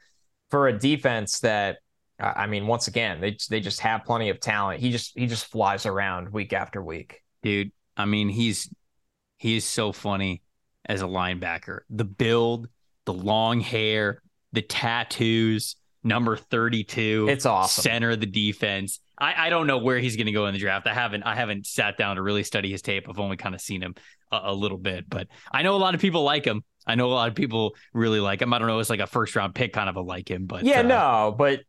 for a defense that I mean, once again, they they just have plenty of talent. He just he just flies around week after week. Dude, I mean, he's he's so funny as a linebacker. The build, the long hair, the tattoos, number 32. It's awesome. Center of the defense. I, I don't know where he's going to go in the draft. I haven't I haven't sat down to really study his tape. I've only kind of seen him a, a little bit, but I know a lot of people like him. I know a lot of people really like him. I don't know. It's like a first round pick kind of a like him, but yeah, uh, no, but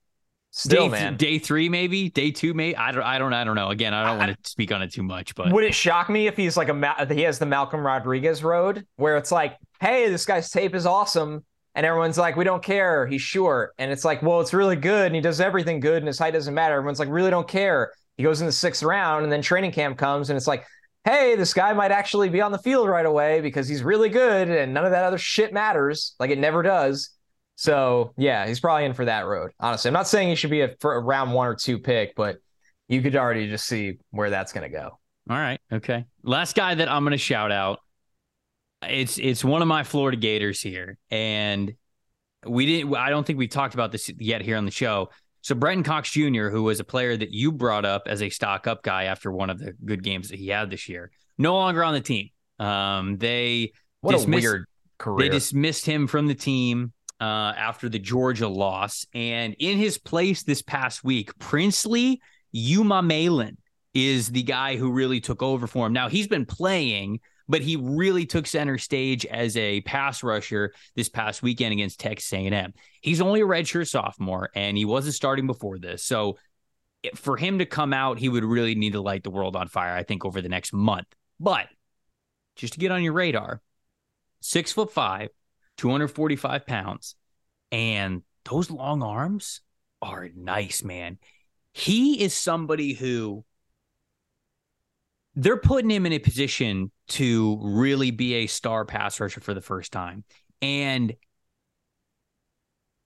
Still, day, man. Day three, maybe day two, maybe. I don't. I don't. I don't know. Again, I don't I, want to speak on it too much. But would it shock me if he's like a he has the Malcolm Rodriguez road where it's like, hey, this guy's tape is awesome, and everyone's like, we don't care. He's short, and it's like, well, it's really good, and he does everything good, and his height doesn't matter. Everyone's like, really don't care. He goes in the sixth round, and then training camp comes, and it's like, hey, this guy might actually be on the field right away because he's really good, and none of that other shit matters. Like it never does. So yeah, he's probably in for that road. Honestly, I'm not saying he should be a, for a round one or two pick, but you could already just see where that's going to go. All right. Okay. Last guy that I'm going to shout out. It's it's one of my Florida Gators here, and we didn't. I don't think we talked about this yet here on the show. So Brenton Cox Jr., who was a player that you brought up as a stock up guy after one of the good games that he had this year, no longer on the team. Um, they what dismissed, a weird career. They dismissed him from the team uh, after the Georgia loss, and in his place this past week, Princely Umanmielen is the guy who really took over for him. Now he's been playing but he really took center stage as a pass rusher this past weekend against Texas A&M. He's only a redshirt sophomore, and he wasn't starting before this. So for him to come out, he would really need to light the world on fire, I think, over the next month. But just to get on your radar, six foot five, 245 pounds, and those long arms are nice, man. He is somebody who they're putting him in a position to really be a star pass rusher for the first time. And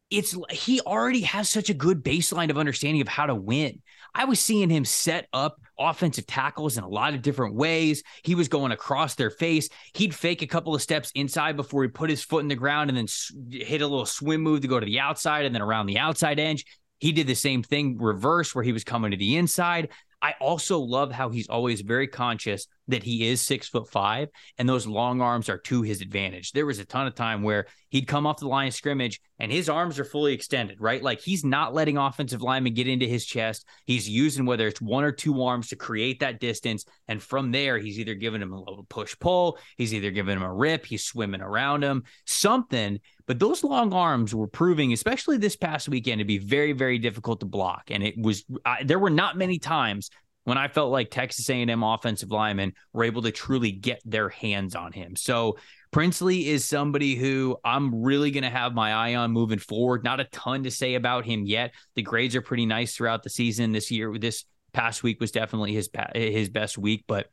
it's he already has such a good baseline of understanding of how to win. I was seeing him set up offensive tackles in a lot of different ways. He was going across their face. He'd fake a couple of steps inside before he put his foot in the ground and then hit a little swim move to go to the outside and then around the outside edge. He did the same thing reverse where he was coming to the inside. I also love how he's always very conscious that he is six foot five and those long arms are to his advantage. There was a ton of time where he'd come off the line of scrimmage and his arms are fully extended, right? Like he's not letting offensive linemen get into his chest. He's using whether it's one or two arms to create that distance. And from there, he's either giving him a little push pull, he's either giving him a rip, he's swimming around him, something. But those long arms were proving, especially this past weekend, to be very, very difficult to block. And it was, I, there were not many times when I felt like Texas A&M offensive linemen were able to truly get their hands on him. So Princely is somebody who I'm really going to have my eye on moving forward. Not a ton to say about him yet. The grades are pretty nice throughout the season this year. This past week was definitely his his best week, but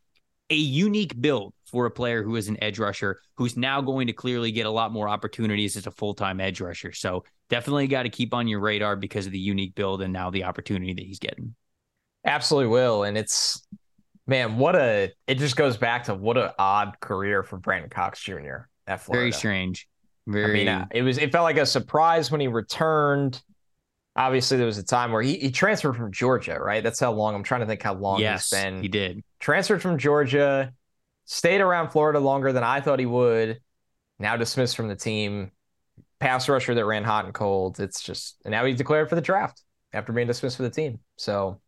a unique build for a player who is an edge rusher who's now going to clearly get a lot more opportunities as a full-time edge rusher. So definitely got to keep on your radar because of the unique build and now the opportunity that he's getting. Absolutely will. And it's, man, what a, it just goes back to what an odd career for Brenton Cox Jr. at Florida. Very strange. Very, I mean, uh, it was, it felt like a surprise when he returned. Obviously, there was a time where he, he transferred from Georgia, right? That's how long, I'm trying to think how long yes, he's been. He did. Transferred from Georgia, stayed around Florida longer than I thought he would. Now dismissed from the team. Pass rusher that ran hot and cold. It's just, and now he's declared for the draft after being dismissed for the team. So,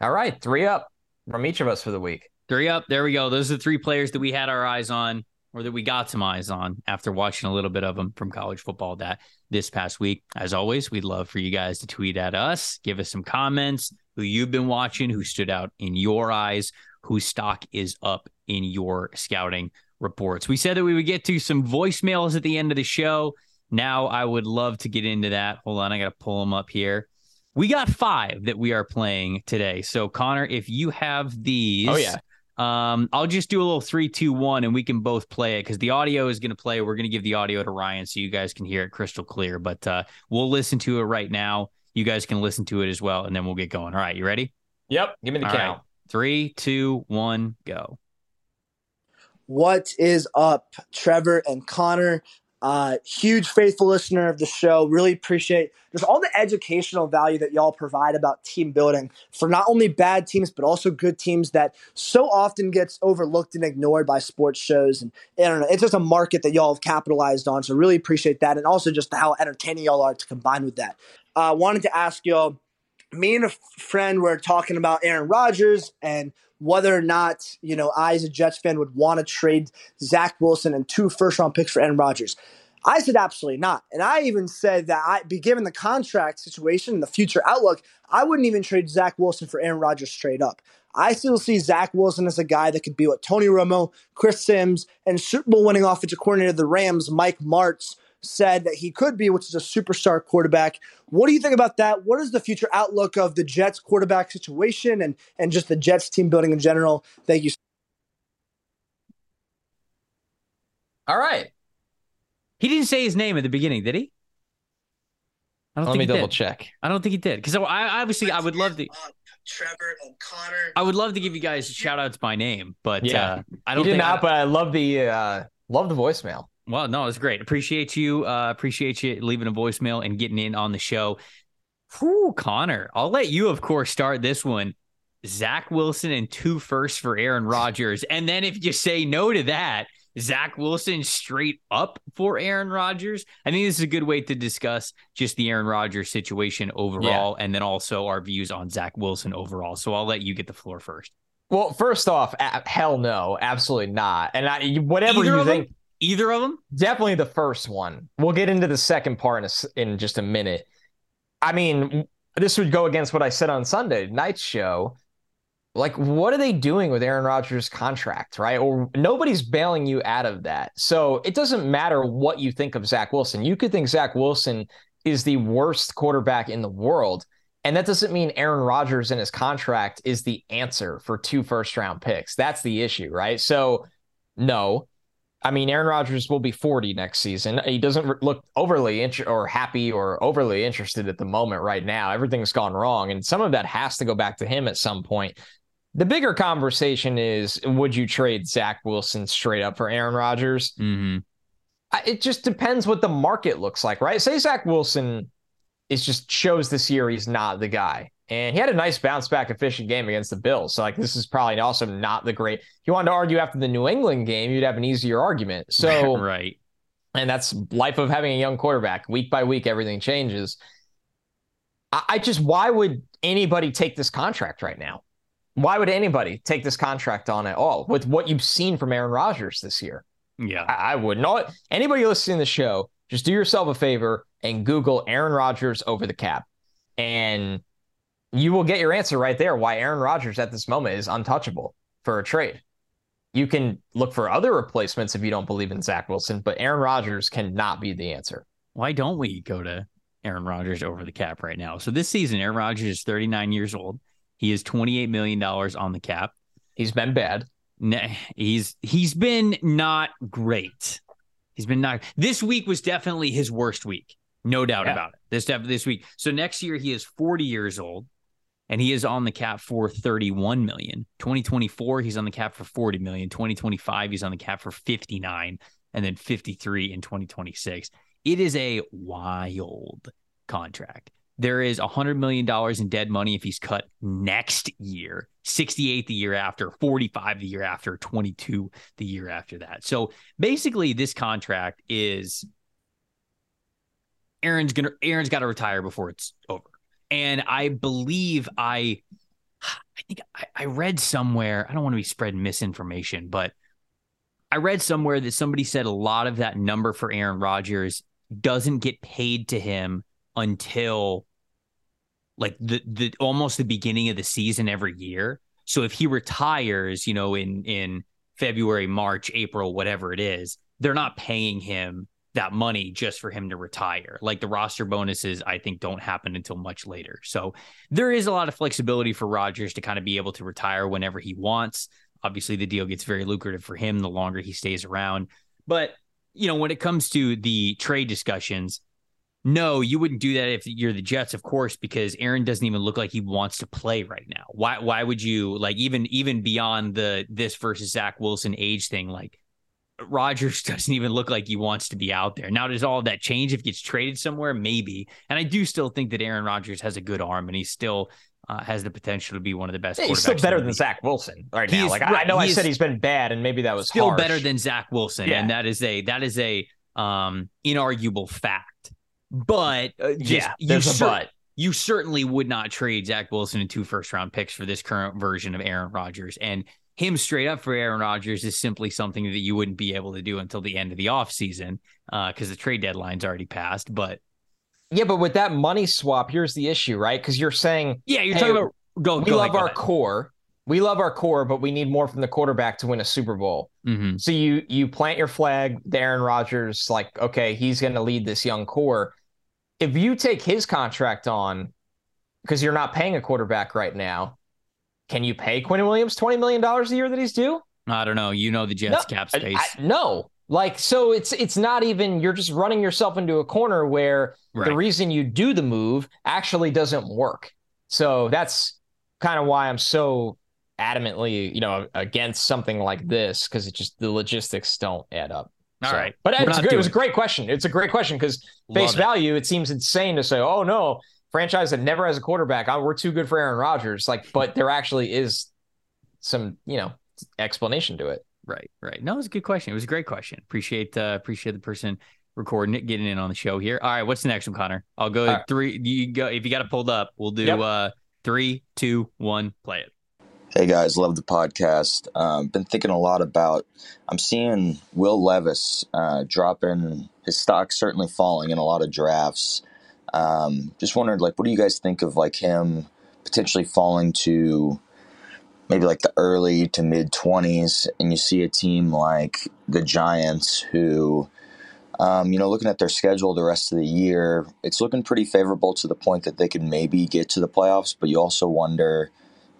all right, three up from each of us for the week. Three up. There we go. Those are the three players that we had our eyes on, or that we got some eyes on after watching a little bit of them from college football that this past week. As always, we'd love for you guys to tweet at us, give us some comments, who you've been watching, who stood out in your eyes, whose stock is up in your scouting reports. We said that we would get to some voicemails at the end of the show. Now I would love to get into that. Hold on, I got to pull them up here. We got five that we are playing today. So Connor, if you have these, oh yeah, um, I'll just do a little three, two, one, and we can both play it because the audio is going to play. We're going to give the audio to Ryan so you guys can hear it crystal clear. But uh, we'll listen to it right now. You guys can listen to it as well, and then we'll get going. All right, you ready? Yep. Give me the All count. Right. Three, two, one, go. What is up, Trevor and Connor? Uh, huge faithful listener of the show. Really appreciate just all the educational value that y'all provide about team building for not only bad teams but also good teams that so often gets overlooked and ignored by sports shows. And I don't know, it's just a market that y'all have capitalized on. So really appreciate that, and also just how entertaining y'all are to combine with that. Uh, wanted to ask y'all. Me and a friend were talking about Aaron Rodgers and whether or not, you know, I as a Jets fan would want to trade Zach Wilson and two first round picks for Aaron Rodgers. I said absolutely not. And I even said that I be given the contract situation and the future outlook, I wouldn't even trade Zach Wilson for Aaron Rodgers straight up. I still see Zach Wilson as a guy that could be what Tony Romo, Chris Simms, and Super Bowl winning offensive coordinator of the Rams, Mike Martz, said that he could be, which is a superstar quarterback. What do you think about that? What is the future outlook of the Jets quarterback situation and, and just the Jets team building in general? Thank you. All right. He didn't say his name at the beginning, did he? I don't Let think me double did. check. I don't think he did because I obviously I would love to. Trevor and Connor. I would love to give you guys shout outs by name, but yeah, uh, I don't. He did think, not, but I love the uh, love the voicemail. Well, no, it's great. Appreciate you. Uh, appreciate you leaving a voicemail and getting in on the show. Whew, Connor, I'll let you, of course, start this one. Zach Wilson and two firsts for Aaron Rodgers. And then if you say no to that, Zach Wilson straight up for Aaron Rodgers. I think this is a good way to discuss just the Aaron Rodgers situation overall, yeah. and then also our views on Zach Wilson overall. So I'll let you get the floor first. Well, first off, hell no, absolutely not. And I, whatever either you think, them? Either of them, definitely the first one. We'll get into the second part in, a, in just a minute. I mean, this would go against what I said on Sunday night's show like what are they doing with Aaron Rodgers' contract, right? Or nobody's bailing you out of that. So it doesn't matter what you think of Zach Wilson. You could think Zach Wilson is the worst quarterback in the world. And that doesn't mean Aaron Rodgers and his contract is the answer for two first round picks. That's the issue, right? So, no. I mean, Aaron Rodgers will be 40 next season. He doesn't look overly int- or happy or overly interested at the moment right now. Everything's gone wrong. And some of that has to go back to him at some point. The bigger conversation is would you trade Zach Wilson straight up for Aaron Rodgers? Mm-hmm. It just depends what the market looks like, right? Say Zach Wilson is just shows this year he's not the guy. And he had a nice bounce back efficient game against the Bills. So, like, this is probably also not the great. If you wanted to argue after the New England game, you'd have an easier argument. So, right. And that's life of having a young quarterback. Week by week, everything changes. I, I just, why would anybody take this contract right now? Why would anybody take this contract on at all with what you've seen from Aaron Rodgers this year? Yeah, I, I would not. Anybody listening to the show, just do yourself a favor and Google Aaron Rodgers over the cap, and you will get your answer right there. Why Aaron Rodgers at this moment is untouchable for a trade. You can look for other replacements if you don't believe in Zach Wilson, but Aaron Rodgers cannot be the answer. Why don't we go to Aaron Rodgers over the cap right now? So this season, Aaron Rodgers is 39 years old. He is $28 million on the cap. He's been bad. He's he's been not great. He's been not. This week was definitely his worst week, no doubt yeah. about it. This this week. So next year he is 40 years old, and he is on the cap for 31 million. 2024 he's on the cap for 40 million. 2025 he's on the cap for 59, and then 53 in 2026. It is a wild contract. There is $100 million in dead money if he's cut next year, 68 the year after, 45 the year after, 22 the year after that. So basically, this contract is Aaron's gonna Aaron's got to retire before it's over. And I believe I I think I, I read somewhere, I don't want to be spreading misinformation, but I read somewhere that somebody said a lot of that number for Aaron Rodgers doesn't get paid to him until like the the almost the beginning of the season every year. So if he retires, you know, in in February, March, April, whatever it is, they're not paying him that money just for him to retire. Like the roster bonuses, I think don't happen until much later. So there is a lot of flexibility for Rodgers to kind of be able to retire whenever he wants. Obviously, the deal gets very lucrative for him the longer he stays around. But, you know, when it comes to the trade discussions, no, you wouldn't do that if you're the Jets, of course, because Aaron doesn't even look like he wants to play right now. Why why would you like even even beyond the this versus Zach Wilson age thing, like Rodgers doesn't even look like he wants to be out there. Now, does all of that change if he gets traded somewhere? Maybe. And I do still think that Aaron Rodgers has a good arm and he still uh, has the potential to be one of the best. Yeah, he's still better than Zach Wilson right now. like right, I know I said he's been bad, and maybe that was still harsh. better than Zach Wilson, yeah. and that is a that is a um inarguable fact. But uh, just, yeah, there's cer- a but. You certainly would not trade Zach Wilson and two first round picks for this current version of Aaron Rodgers. And him straight up for Aaron Rodgers is simply something that you wouldn't be able to do until the end of the offseason because uh, the trade deadline's already passed. But yeah, but with that money swap, here's the issue, right? Because you're saying, yeah, you're hey, talking about go. We go love ahead, our core. We love our core, but we need more from the quarterback to win a Super Bowl. Mm-hmm. So you you plant your flag, the Aaron Rodgers, like okay, he's going to lead this young core if you take his contract on because you're not paying a quarterback right now, can you pay Quinn Williams twenty million dollars a year that he's due? I don't know. You know the Jets no, cap space. I, no, like so it's it's not even. You're just running yourself into a corner where right. the reason you do the move actually doesn't work. So that's kind of why I'm so adamantly, you know, against something like this because it just the logistics don't add up. All so, right. but it's good. it was a great question. It's a great question because face it. value, it seems insane to say, "Oh no, franchise that never has a quarterback, oh, we're too good for Aaron Rodgers." Like, but there actually is some, you know, explanation to it. Right, right. No, it was a good question. It was a great question. Appreciate uh, appreciate the person recording it, getting in on the show here. All right, what's the next one, Connor? I'll go All right. three. You go if you got it pulled up. We'll do Yep. uh three, two, one, play it. Hey guys, love the podcast. Um, been thinking a lot about. I'm seeing Will Levis uh, dropping his stock, certainly falling in a lot of drafts. Um, just wondered, like, what do you guys think of like him potentially falling to maybe like the early to mid 20s, and you see a team like the Giants who. Um, you know, looking at their schedule the rest of the year, it's looking pretty favorable to the point that they could maybe get to the playoffs. But you also wonder,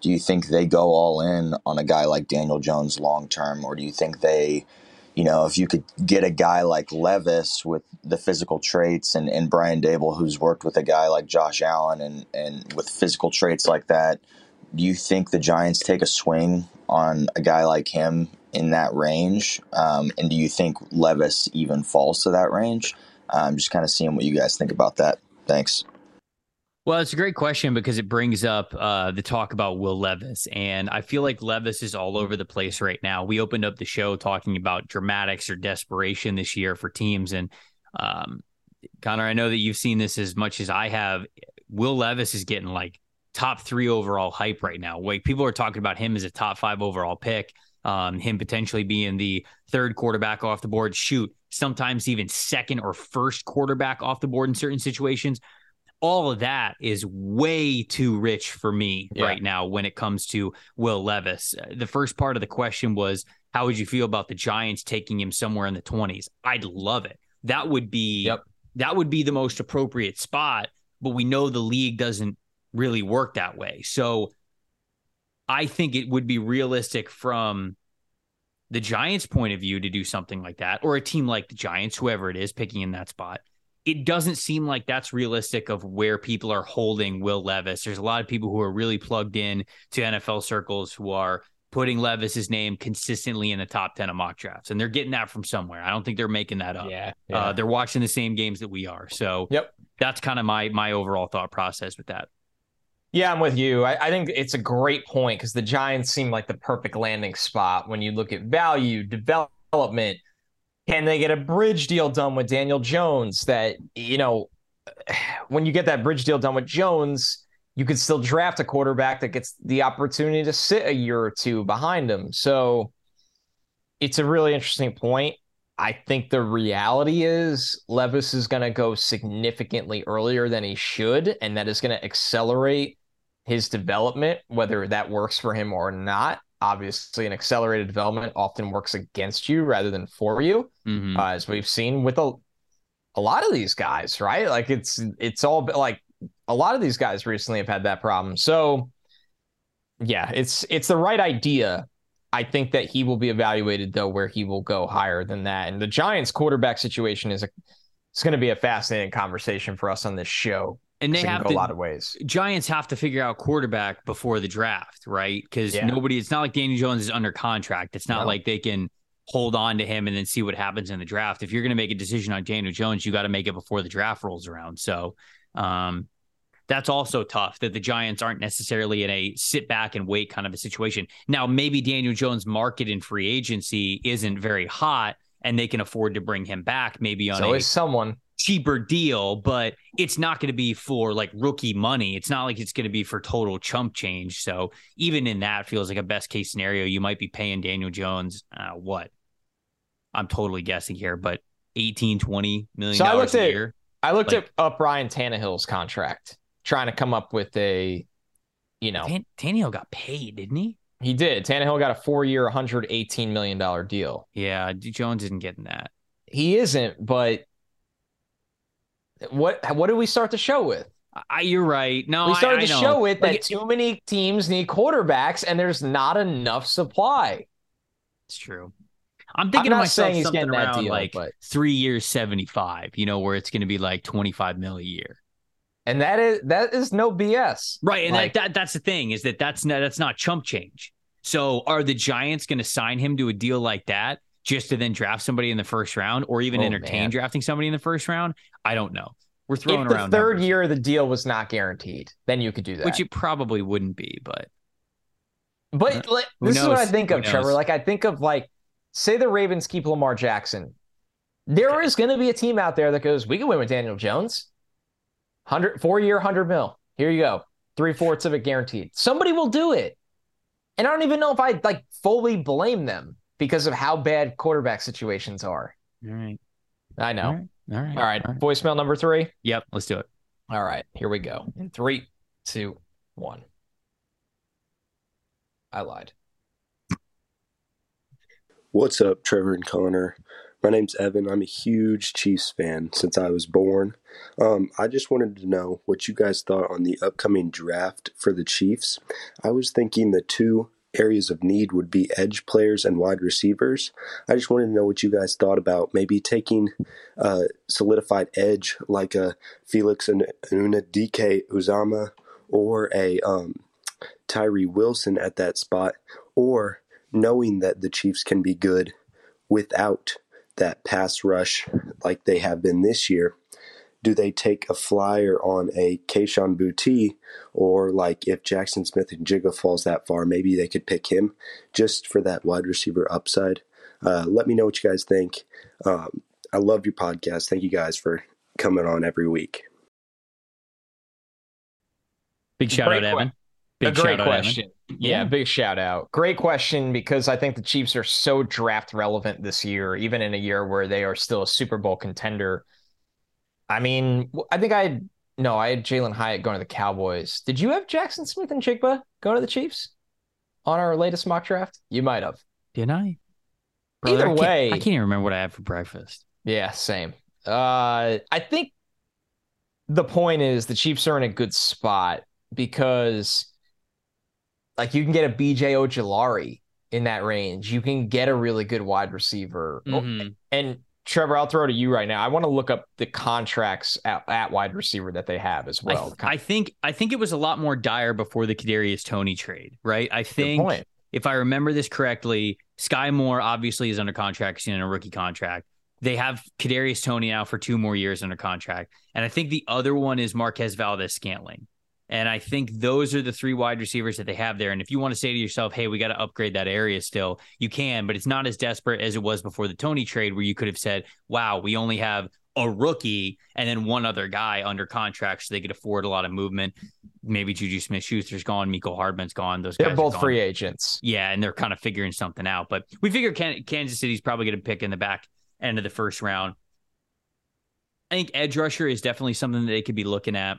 do you think they go all in on a guy like Daniel Jones long term, or do you think they, you know, if you could get a guy like Levis with the physical traits and, and Brian Daboll, who's worked with a guy like Josh Allen and, and with physical traits like that, do you think the Giants take a swing on a guy like him in that range? Um, and do you think Levis even falls to that range? I'm just kind of seeing what you guys think about that. Thanks. Well, it's a great question because it brings up uh, the talk about Will Levis. And I feel like Levis is all over the place right now. We opened up the show talking about dramatics or desperation this year for teams. And um, Connor, I know that you've seen this as much as I have. Will Levis is getting like top three overall hype right now. Like people are talking about him as a top five overall pick, um, him potentially being the third quarterback off the board. Shoot, sometimes even second or first quarterback off the board in certain situations all of that is way too rich for me Yeah. right now when it comes to Will Levis. Uh, The first part of the question was, how would you feel about the Giants taking him somewhere in the 20s? I'd love it. That would be Yep. that would be the most appropriate spot, but we know the league doesn't really work that way. So I think it would be realistic from the Giants' point of view to do something like that, or a team like the Giants, whoever it is, picking in that spot it doesn't seem like that's realistic of where people are holding Will Levis. There's a lot of people who are really plugged in to NFL circles who are putting Levis's name consistently in the top 10 of mock drafts, and they're getting that from somewhere. I don't think they're making that up. Yeah, Uh, they're watching the same games that we are. So Yep. that's kind of my my overall thought process with that. Yeah, I'm with you. I, I think it's a great point because the Giants seem like the perfect landing spot when you look at value, development. Can they get a bridge deal done with Daniel Jones? That, you know, when you get that bridge deal done with Jones, you could still draft a quarterback that gets the opportunity to sit a year or two behind him. So it's a really interesting point. I think the reality is Levis is going to go significantly earlier than he should, and that is going to accelerate his development, whether that works for him or not. Obviously, an accelerated development often works against you rather than for you, Mhm. uh, as we've seen with a a lot of these guys, right? Like it's it's all like a lot of these guys recently have had that problem. So, yeah, it's it's the right idea. I think that he will be evaluated though where he will go higher than that. And the Giants quarterback situation is a it's going to be a fascinating conversation for us on this show. And they have to, a lot of ways. Giants have to figure out quarterback before the draft, right? Because Yeah. nobody, it's not like Daniel Jones is under contract. It's not No. like they can hold on to him and then see what happens in the draft. If you're going to make a decision on Daniel Jones, you got to make it before the draft rolls around. So, um, that's also tough that the Giants aren't necessarily in a sit back and wait kind of a situation. Now, maybe Daniel Jones' market in free agency isn't very hot and they can afford to bring him back maybe on a always someone. Cheaper deal, but it's not going to be for like rookie money. It's not like it's going to be for total chump change. So even in that feels like a best case scenario. You might be paying Daniel Jones uh, what? I'm totally guessing here, but 18, 20 million So I dollars looked a at- year. I looked Like- at up Ryan Tannehill's contract, trying to come up with a, you know, Tan- Tannehill got paid, didn't he? he did. Tannehill got a four-year, 118 million dollar deal. Yeah, Jones isn't getting that. He isn't, but what what did we start the show with? I, you're right. No, we started I the know. show with Like, that too many teams need quarterbacks and there's not enough supply. It's true. I'm thinking I'm not myself saying something around deal, like but- three years, 75, you know, where it's going to be like 25 mil a year. And that is that is no BS. Right, and Like- that, that that's the thing is that that's not that's not chump change. So are the Giants going to sign him to a deal like that just to then draft somebody in the first round or even Oh, entertain man. drafting somebody in the first round. I don't know. We're throwing If the around third numbers, year of the deal was not guaranteed, then you could do that. which it probably wouldn't be, but But uh, like, Who this is what I think of, Trevor. Like I think of like, say the Ravens keep Lamar Jackson. There is going to be a team out there that goes, we can win with Daniel Jones. Hundred four year, hundred mil. Here you go, three fourths of it guaranteed. Somebody will do it, and I don't even know if I like fully blame them because of how bad quarterback situations are. all right. I know. All right. All right. All right, voicemail number three. Yep, let's do it. All right, here we go. In three, two, one. I lied. What's up, Trevor and Connor? My name's Evan. I'm a huge Chiefs fan since I was born. Um, I just wanted to know what you guys thought on the upcoming draft for the Chiefs. I was thinking the two areas of need would be edge players and wide receivers. I just wanted to know what you guys thought about maybe taking a solidified edge like a Felix and Una DK Uzama or a um, Tyree Wilson at that spot, or knowing that the Chiefs can be good without that pass rush like they have been this year, do they take a flyer on a Kayshon Boutte or like if Jaxon Smith-Njigba falls that far, maybe they could pick him just for that wide receiver upside? Uh, let me know what you guys think. Um, I love your podcast. Thank you guys for coming on every week. Big shout Great out, Evan. Big a great shout out, Evan. question. Yeah, Yeah. big shout out. Great question because I think the Chiefs are so draft relevant this year, even in a year where they are still a Super Bowl contender. I mean, I think I had no, I had Jalin Hyatt going to the Cowboys. Did you have Jaxon Smith-Njigba going to the Chiefs on our latest mock draft? You might have. Did I? Either I can't- way- I can't even remember what I had for breakfast. Yeah, same. Uh, I think the point is the Chiefs are in a good spot because, like, you can get a BJ Ojulari in that range. You can get a really good wide receiver. Oh, Mhm. And Trevor, I'll throw it to you right now. I want to look up the contracts at, at wide receiver that they have as I, well. I think I think it was a lot more dire before the Kadarius Toney trade, right? I think if I remember this correctly, Sky Moore obviously is under contract, he's in a rookie contract. They have Kadarius Toney now for two more years under contract, and I think the other one is Marquez Valdes-Scantling. And I think those are the three wide receivers that they have there. And if you want to say to yourself, "Hey, we got to upgrade that area," still you can, but it's not as desperate as it was before the Toney trade, where you could have said, "Wow, we only have a rookie and then one other guy under contract, so they could afford a lot of movement." Maybe JuJu Smith-Schuster's gone, Mecole Hardman's gone. Those They're guys both free agents. Yeah, and they're kind of figuring something out. But we figure Can- Kansas City's probably going to pick in the back end of the first round. I think edge rusher is definitely something that they could be looking at.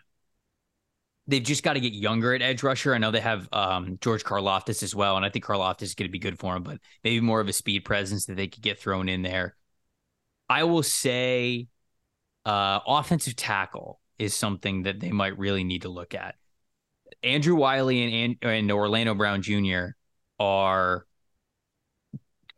They've just got to get younger at edge rusher. I know they have um, George Karlaftis as well, and I think Karlaftis is going to be good for him, but maybe more of a speed presence that they could get thrown in there. I will say uh, offensive tackle is something that they might really need to look at. Andrew Wylie and, and, and Orlando Brown Jr. are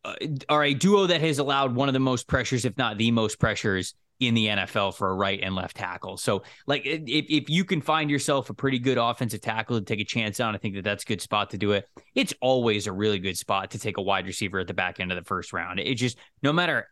uh, are a duo that has allowed one of the most pressures, if not the most pressures, in the NFL for a right and left tackle. So, like, if if you can find yourself a pretty good offensive tackle to take a chance on, I think that that's a good spot to do it. It's always a really good spot to take a wide receiver at the back end of the first round. It just no matter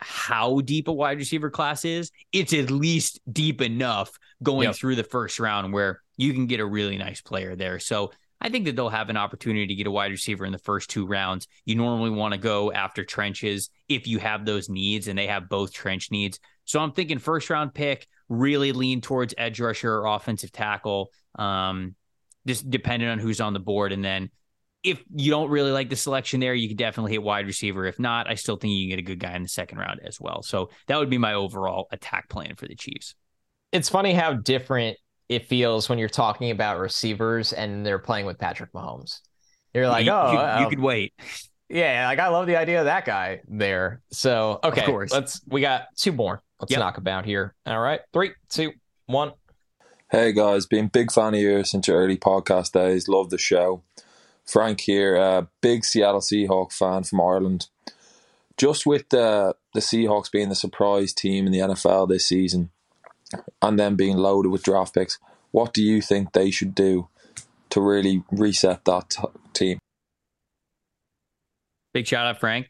how deep a wide receiver class is, it's at least deep enough going Yep. through the first round where you can get a really nice player there. So I think that they'll have an opportunity to get a wide receiver in the first two rounds. You normally want to go after trenches if you have those needs, and they have both trench needs. So I'm thinking first round pick, really lean towards edge rusher or offensive tackle, um, just depending on who's on the board. And then if you don't really like the selection there, you can definitely hit wide receiver. If not, I still think you can get a good guy in the second round as well. So that would be my overall attack plan for the Chiefs. It's funny how different it feels when you're talking about receivers and they're playing with Patrick Mahomes. You're like, you, oh, you, you could wait. Yeah, like I love the idea of that guy there. So okay, of course. let's we got two more. Let's Yep. knock about here. All right, three, two, one. Hey guys, been big fan of yours since your early podcast days. Love the show. Frank here, uh, big Seattle Seahawk fan from Ireland. Just with the the Seahawks being the surprise team in the NFL this season, and then being loaded with draft picks, what do you think they should do to really reset that t- team? Big shout out, Frank.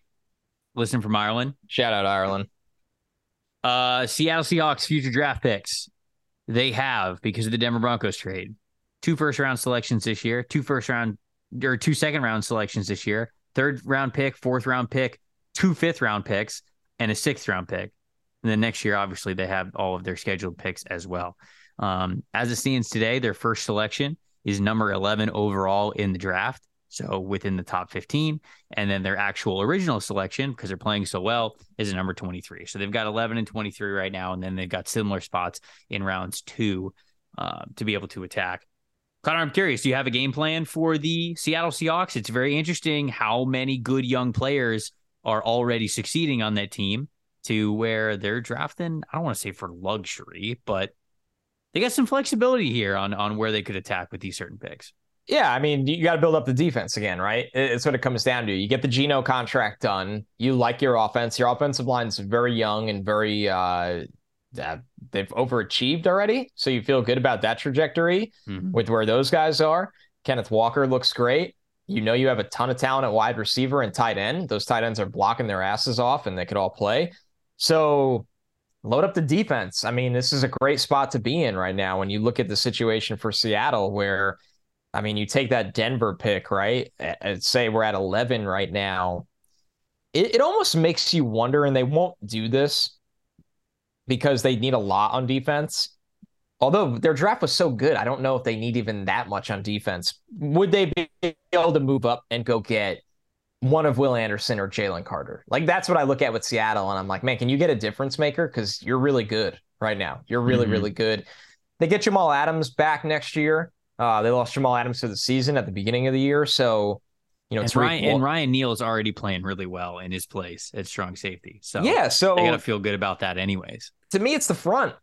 Listen from Ireland. Shout out Ireland. Uh, Seattle Seahawks future draft picks. They have because of the Denver Broncos trade. Two first round selections this year, two first round or two second round selections this year, third round pick, fourth round pick, two fifth round picks, and a sixth round pick. And then next year, obviously, they have all of their scheduled picks as well. Um, as it stands today, their first selection is number 11 overall in the draft. So within the top 15. And then their actual original selection, because they're playing so well, is a number 23. So they've got 11 and 23 right now. And then they've got similar spots in rounds two uh, to be able to attack. Connor, I'm curious, do you have a game plan for the Seattle Seahawks? It's very interesting how many good young players are already succeeding on that team to where they're drafting, I don't want to say for luxury, but they got some flexibility here on on where they could attack with these certain picks. Yeah, I mean, you got to build up the defense again, right? It's what it comes down to. You get the Geno contract done. You like your offense. Your offensive line's very young and very uh they've overachieved already. So you feel good about that trajectory mm-hmm. with where those guys are. Kenneth Walker looks great. You know you have a ton of talent at wide receiver and tight end. Those tight ends are blocking their asses off and they could all play. So load up the defense. I mean, this is a great spot to be in right now when you look at the situation for Seattle where I mean, you take that Denver pick, right? And say we're at 11 right now. It, it almost makes you wonder, and they won't do this because they need a lot on defense. Although their draft was so good, I don't know if they need even that much on defense. Would they be able to move up and go get one of Will Anderson or Jalen Carter? Like that's what I look at with Seattle, and I'm like, man, can you get a difference maker? Because you're really good right now. You're really, mm-hmm. really good. They get Jamal Adams back next year. Uh, they lost Jamal Adams for the season at the beginning of the year, so you know, and Ryan, and Ryan Neal is already playing really well in his place at strong safety. So yeah, so they gotta feel good about that, anyways. To me, it's the front.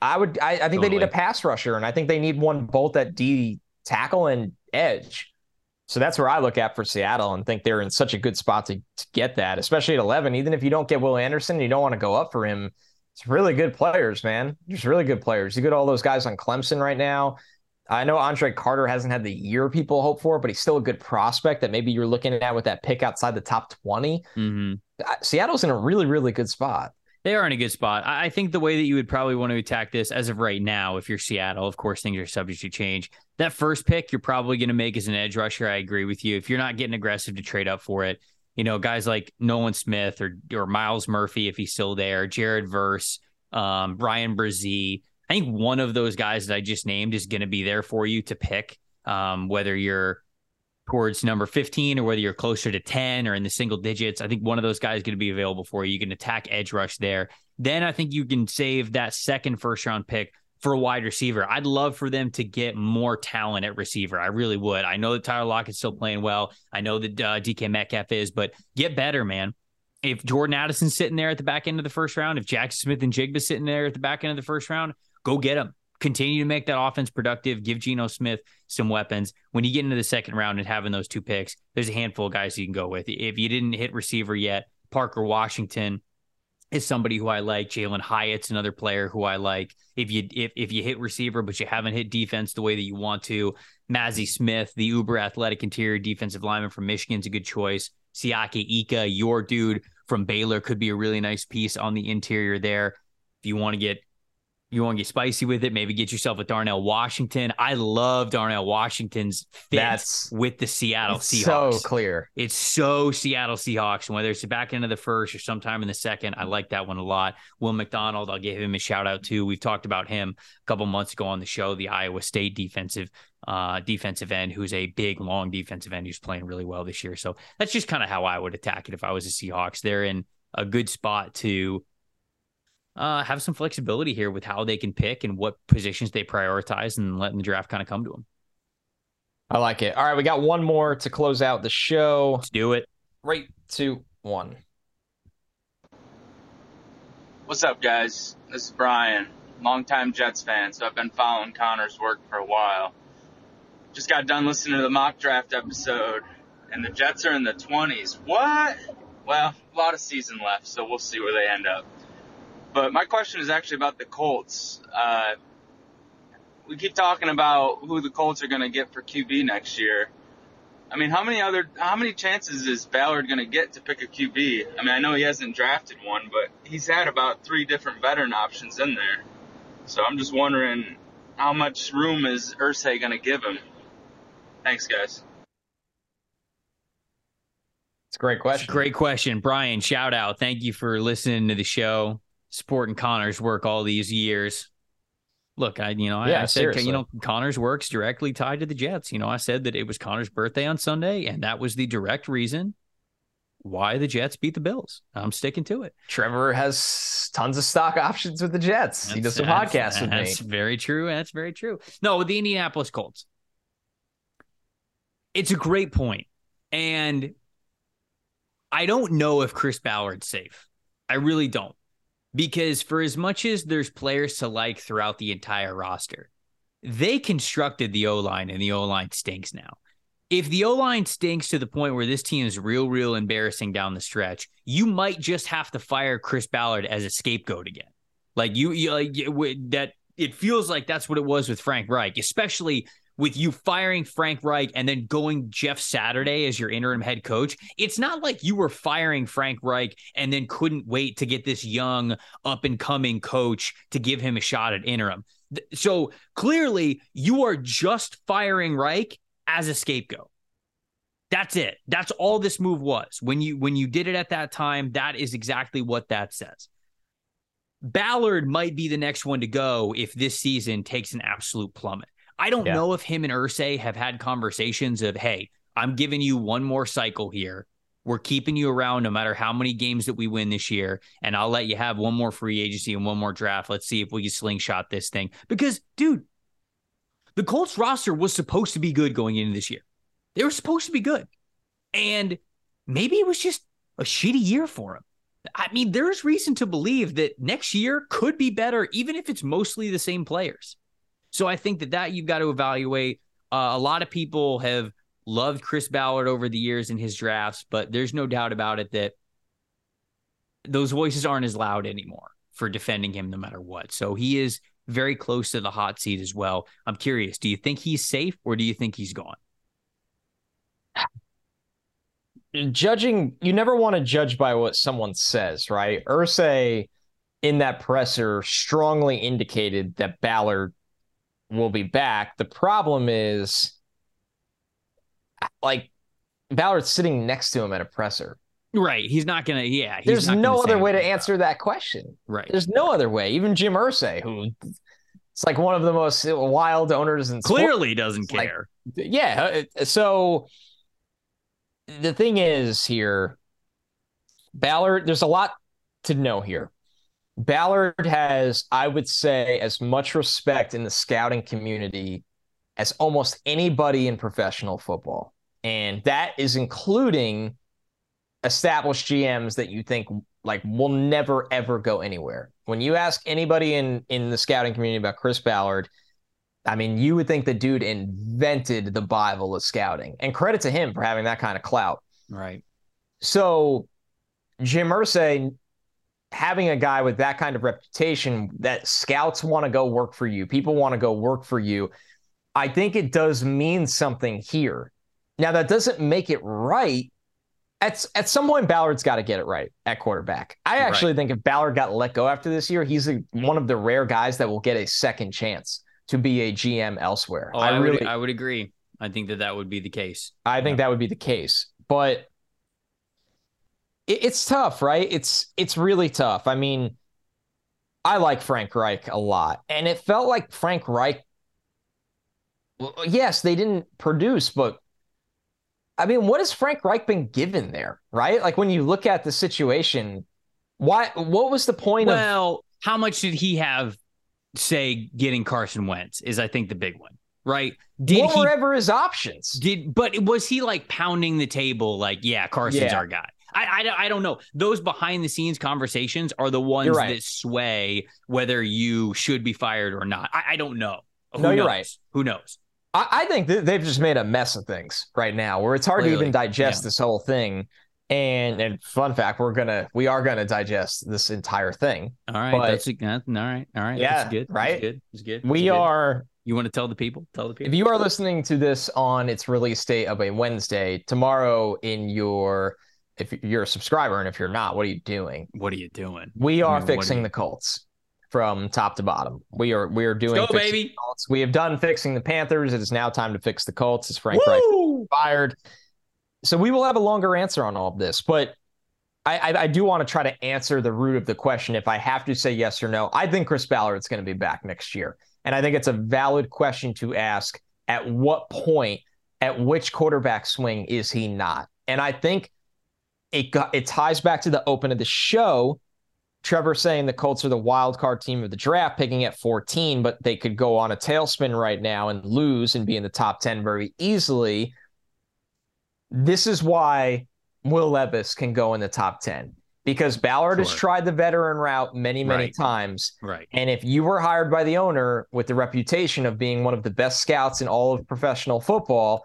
I would, I, I think totally. they need a pass rusher, and I think they need one both at D tackle and edge. So that's where I look at for Seattle and think they're in such a good spot to, to get that, especially at 11. Even if you don't get Will Anderson, you don't want to go up for him. It's really good players, man. There's really good players. You get all those guys on Clemson right now. I know Andre Carter hasn't had the year people hope for, but he's still a good prospect that maybe you're looking at with that pick outside the top 20. Mm-hmm. Seattle's in a really, really good spot. They are in a good spot. I think the way that you would probably want to attack this as of right now, if you're Seattle, of course, things are subject to change. That first pick, you're probably going to make as an edge rusher. I agree with you. If you're not getting aggressive to trade up for it, you know, guys like Nolan Smith or or Myles Murphy, if he's still there, Jared Verse, um, Bryan Bresee, I think one of those guys that I just named is going to be there for you to pick, um, whether you're towards number 15 or whether you're closer to 10 or in the single digits. I think one of those guys is going to be available for you. You can attack edge rush there. Then I think you can save that second first round pick for a wide receiver. I'd love for them to get more talent at receiver. I really would. I know that Tyler Lockett's still playing well. I know that uh, DK Metcalf is, but get better, man if Jordan Addison's sitting there at the back end of the first round, if Jaxon Smith-Njigba's sitting there at the back end of the first round, Go get them. Continue to make that offense productive. Give Geno Smith some weapons. When you get into the second round and having those two picks, there's a handful of guys you can go with. If you didn't hit receiver yet, Parker Washington is somebody who I like. Jalin Hyatt's another player who I like. If you if if you hit receiver but you haven't hit defense the way that you want to, Mazi Smith, the uber athletic interior defensive lineman from Michigan's a good choice. Siaki Ika, your dude from Baylor, could be a really nice piece on the interior there. If you want to get you want to get spicy with it, maybe get yourself a Darnell Washington. I love Darnell Washington's fit That's, with the Seattle Seahawks. So clear. It's so Seattle Seahawks. And whether it's the back end of the first or sometime in the second, I like that one a lot. Will McDonald, I'll give him a shout out too. We've talked about him a couple months ago on the show, the Iowa State defensive uh, defensive end, who's a big, long defensive end who's playing really well this year. So that's just kind of how I would attack it if I was a Seahawks. They're in a good spot to uh, have some flexibility here with how they can pick and what positions they prioritize and letting the draft kind of come to them. I like it. All right, we got one more to close out the show. Let's do it. Right, two, one. What's up, guys? This is Brian, longtime Jets fan, so I've been following Connor's work for a while. Just got done listening to the mock draft episode, and the Jets are in the 20s. What? Well, a lot of season left, so we'll see where they end up. But my question is actually about the Colts. Uh, we keep talking about who the Colts are going to get for QB next year. I mean, how many other, how many chances is Ballard going to get to pick a QB? I mean, I know he hasn't drafted one, but he's had about three different veteran options in there. So I'm just wondering how much room is Irsay going to give him? Thanks, guys. It's a great question. A great question. Brian, shout out. Thank you for listening to the show, supporting Connor's work all these years. Look, I you know, Yeah, I said you know, Connor's work's directly tied to the Jets. You know, I said that it was Connor's birthday on Sunday, and that was the direct reason why the Jets beat the Bills. I'm sticking to it. Trevor has tons of stock options with the Jets. he does some That's- podcasts with me. That's very true. That's very true. No, with the Indianapolis Colts, it's a great point, and I don't know if Chris Ballard's safe. I really don't, because for as much as there's players to like throughout the entire roster, they constructed the O line, and the O line stinks now. If the O line stinks to the point where this team is real, real embarrassing down the stretch, you might just have to fire Chris Ballard as a scapegoat again. Like you, you like that. It feels like that's what it was with Frank Reich, especially with you firing Frank Reich and then going Jeff Saturday as your interim head coach. It's not like you were firing Frank Reich and then couldn't wait to get this young up and coming coach to give him a shot at interim. So clearly, you are just firing Reich as a scapegoat. That's it. That's all this move was. When you when you did it at that time, that is exactly what that says. Ballard might be the next one to go if this season takes an absolute plummet. I don't Yeah. know if him and Irsay have had conversations of, hey, I'm giving you one more cycle here. We're keeping you around no matter how many games that we win this year. And I'll let you have one more free agency and one more draft. Let's see if we can slingshot this thing. Because, dude, the Colts roster was supposed to be good going into this year. They were supposed to be good. And maybe it was just a shitty year for him. I mean, there's reason to believe that next year could be better, even if it's mostly the same players. So I think that that you've got to evaluate. Uh, a lot of people have loved Chris Ballard over the years in his drafts, but there's no doubt about it that those voices aren't as loud anymore for defending him no matter what. So he is very close to the hot seat as well. I'm curious, do you think he's safe or do you think he's gone? judging you never want to judge by what someone says, right? Irsay in that presser strongly indicated that Ballard will be back. The problem is like Ballard's sitting next to him at a presser. Right. He's not gonna yeah. he's There's no other way to answer that question. Right. There's no other way. Even Jim Irsay, who it's like one of the most wild owners in sports. Clearly doesn't It's like- care. yeah uh, so the thing is here ballard there's a lot to know here ballard has i would say as much respect in the scouting community as almost anybody in professional football and that is including established gms that you think like will never ever go anywhere when you ask anybody in in the scouting community about chris ballard I mean, you would think the dude invented the Bible of scouting, and credit to him for having that kind of clout. Right. So, Jim Irsay having a guy with that kind of reputation that scouts want to go work for you, people want to go work for you. I think it does mean something here. Now, that doesn't make it right. At, at some point, Ballard's got to get it right at quarterback. I actually think if Ballard got let go after this year, he's a, one of the rare guys that will get a second chance to be a GM elsewhere. Oh, I I, really, would I would agree. I think that that would be the case. I think that would be the case, but it, it's tough, right? It's it's really tough. I mean, I like Frank Reich a lot, and it felt like Frank Reich. well, uh, Yes, they didn't produce, but I mean, what has Frank Reich been given there, right? Like when you look at the situation, why? What was the point of? Well, how much did he have say getting Carson Wentz is I think the big one, right? Did what he were ever his options? did but was he like pounding the table like yeah, Carson's Yeah. our guy. I, I, I don't know. Those behind the scenes conversations are the ones right. that sway whether you should be fired or not. I, I don't know. Who No, you're knows? right. Who knows? I, I think that they've just made a mess of things right now, where it's hard to even digest yeah. this whole thing. And, and fun fact, we're gonna we are gonna digest this entire thing. All right, But- that's, that's all right. All right, Yeah, that's good. right? That's good. That's good. We good. are You want to tell the people? Tell the people. if you are listening to this on its release date of a Wednesday, tomorrow in your if you're a subscriber and if you're not, what are you doing? what are you doing? We I are mean, fixing you- the Colts from top to bottom. We are we are doing go, baby. Colts. We have done fixing the Panthers. It is now time to fix the Colts. As Frank Reich fired. So we will have a longer answer on all of this, but I, I, I do want to try to answer the root of the question. If I have to say yes or no, I think Chris Ballard's going to be back next year, and I think it's a valid question to ask. At what point, at which quarterback swing is he not? And I think it got, it ties back to the open of the show. Trevor saying the Colts are the wild card team of the draft, picking at 14, but they could go on a tailspin right now and lose and be in the top 10 very easily. This is why Will Levis can go in the top 10 because Ballard has tried the veteran route many, many Right. times. Right. And if you were hired by the owner with the reputation of being one of the best scouts in all of professional football,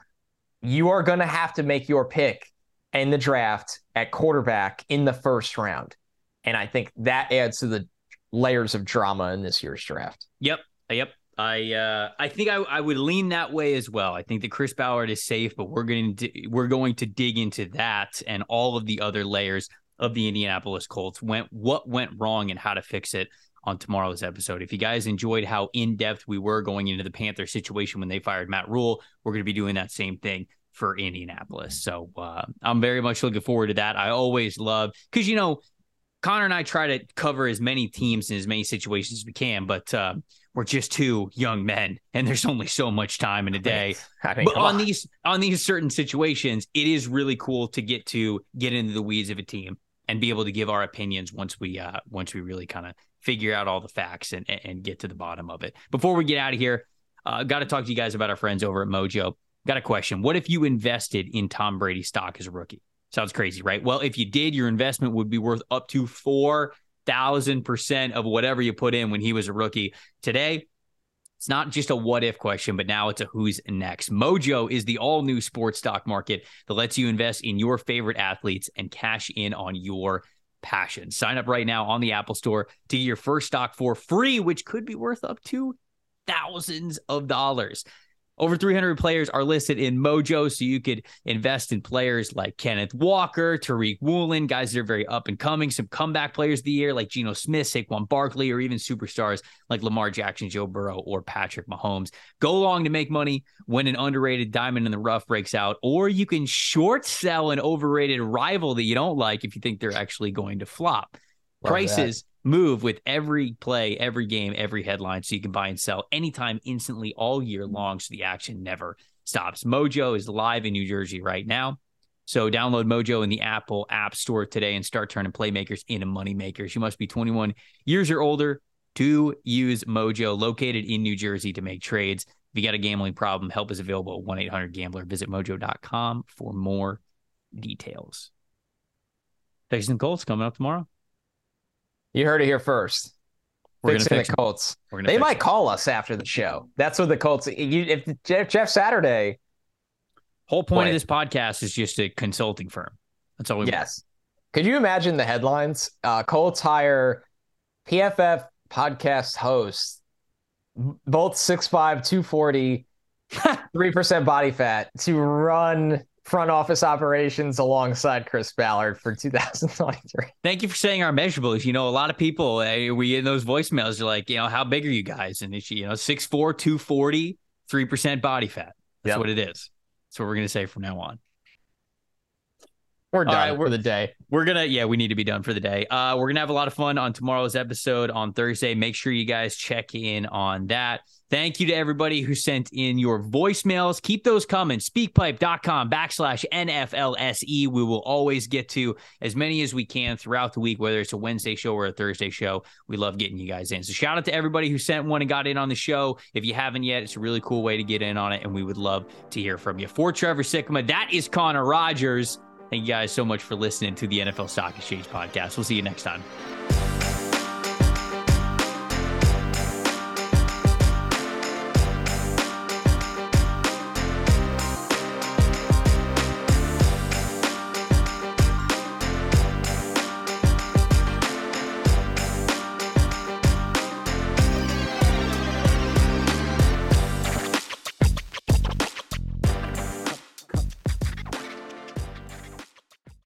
you are going to have to make your pick in the draft at quarterback in the first round. And I think that adds to the layers of drama in this year's draft. Yep. Yep. I uh, I think I, I would lean that way as well. I think that Chris Ballard is safe, but we're going to we're going to dig into that and all of the other layers of the Indianapolis Colts. Went what went wrong and how to fix it on tomorrow's episode. If you guys enjoyed how in depth we were going into the Panther situation when they fired Matt Rhule, we're going to be doing that same thing for Indianapolis. So uh, I'm very much looking forward to that. I always love because you know Connor and I try to cover as many teams and as many situations as we can, but uh, we're just two young men, and there's only so much time in a day. I mean, But on on. these on these certain situations, it is really cool to get to get into the weeds of a team and be able to give our opinions once we uh once we really kind of figure out all the facts and and get to the bottom of it. Before we get out of here, uh, got to talk to you guys about our friends over at Mojo. Got a question. What if you invested in Tom Brady stock as a rookie? Sounds crazy, right? Well, if you did, your investment would be worth up to 4,000% of whatever you put in when he was a rookie. Today, it's not just a what if question, but now it's a who's next. Mojo is the all new sports stock market that lets you invest in your favorite athletes and cash in on your passion. Sign up right now on the Apple Store to get your first stock for free, which could be worth up to thousands of dollars. Over 300 players are listed in Mojo, so you could invest in players like Kenneth Walker, Tariq Woolen, guys that are very up and coming, some comeback players of the year like Geno Smith, Saquon Barkley, or even superstars like Lamar Jackson, Joe Burrow, or Patrick Mahomes. Go long to make money when an underrated diamond in the rough breaks out, or you can short sell an overrated rival that you don't like if you think they're actually going to flop. Love Prices move with every play, every game, every headline, so you can buy and sell anytime, instantly, all year long. So the action never stops. Mojo is live in New Jersey right now. So download Mojo in the Apple App Store today and start turning playmakers into moneymakers. You must be 21 years or older to use Mojo, located in New Jersey, to make trades. If you got a gambling problem, help is available at 1 800 Gambler. Visit mojo.com for more details. Texans and Colts coming up tomorrow. You heard it here first. We're gonna Fixing fix the. Colts. They might them. call us after the show. That's what the Colts. You, if Jeff, Jeff Saturday, Whole point Boy. of this podcast is just a consulting firm. That's all we want. yes. Could you imagine the headlines? Uh, Colts hire PFF podcast host, both 6'5", 240, 3% body fat to run front office operations alongside Chris Ballard for 2023. Thank you for saying our measurables. You know, a lot of people, eh, we in those voicemails, are like, you know, how big are you guys? And it's, you know, 6'4, 240, 3% body fat. That's Yep. what it is. That's what we're going to say from now on. We're done right, for we're- the day. We're gonna, yeah, we need to be done for the day. Uh, we're gonna have a lot of fun on tomorrow's episode on Thursday. Make sure you guys check in on that. Thank you to everybody who sent in your voicemails. Keep those coming. Speakpipe.com backslash NFLSE. E. We will always get to as many as we can throughout the week, whether it's a Wednesday show or a Thursday show. We love getting you guys in. So shout out to everybody who sent one and got in on the show. If you haven't yet, it's a really cool way to get in on it, and we would love to hear from you. For Trevor Sikkema, that is Connor Rogers. Thank you guys so much for listening to the NFL Stock Exchange podcast. We'll see you next time.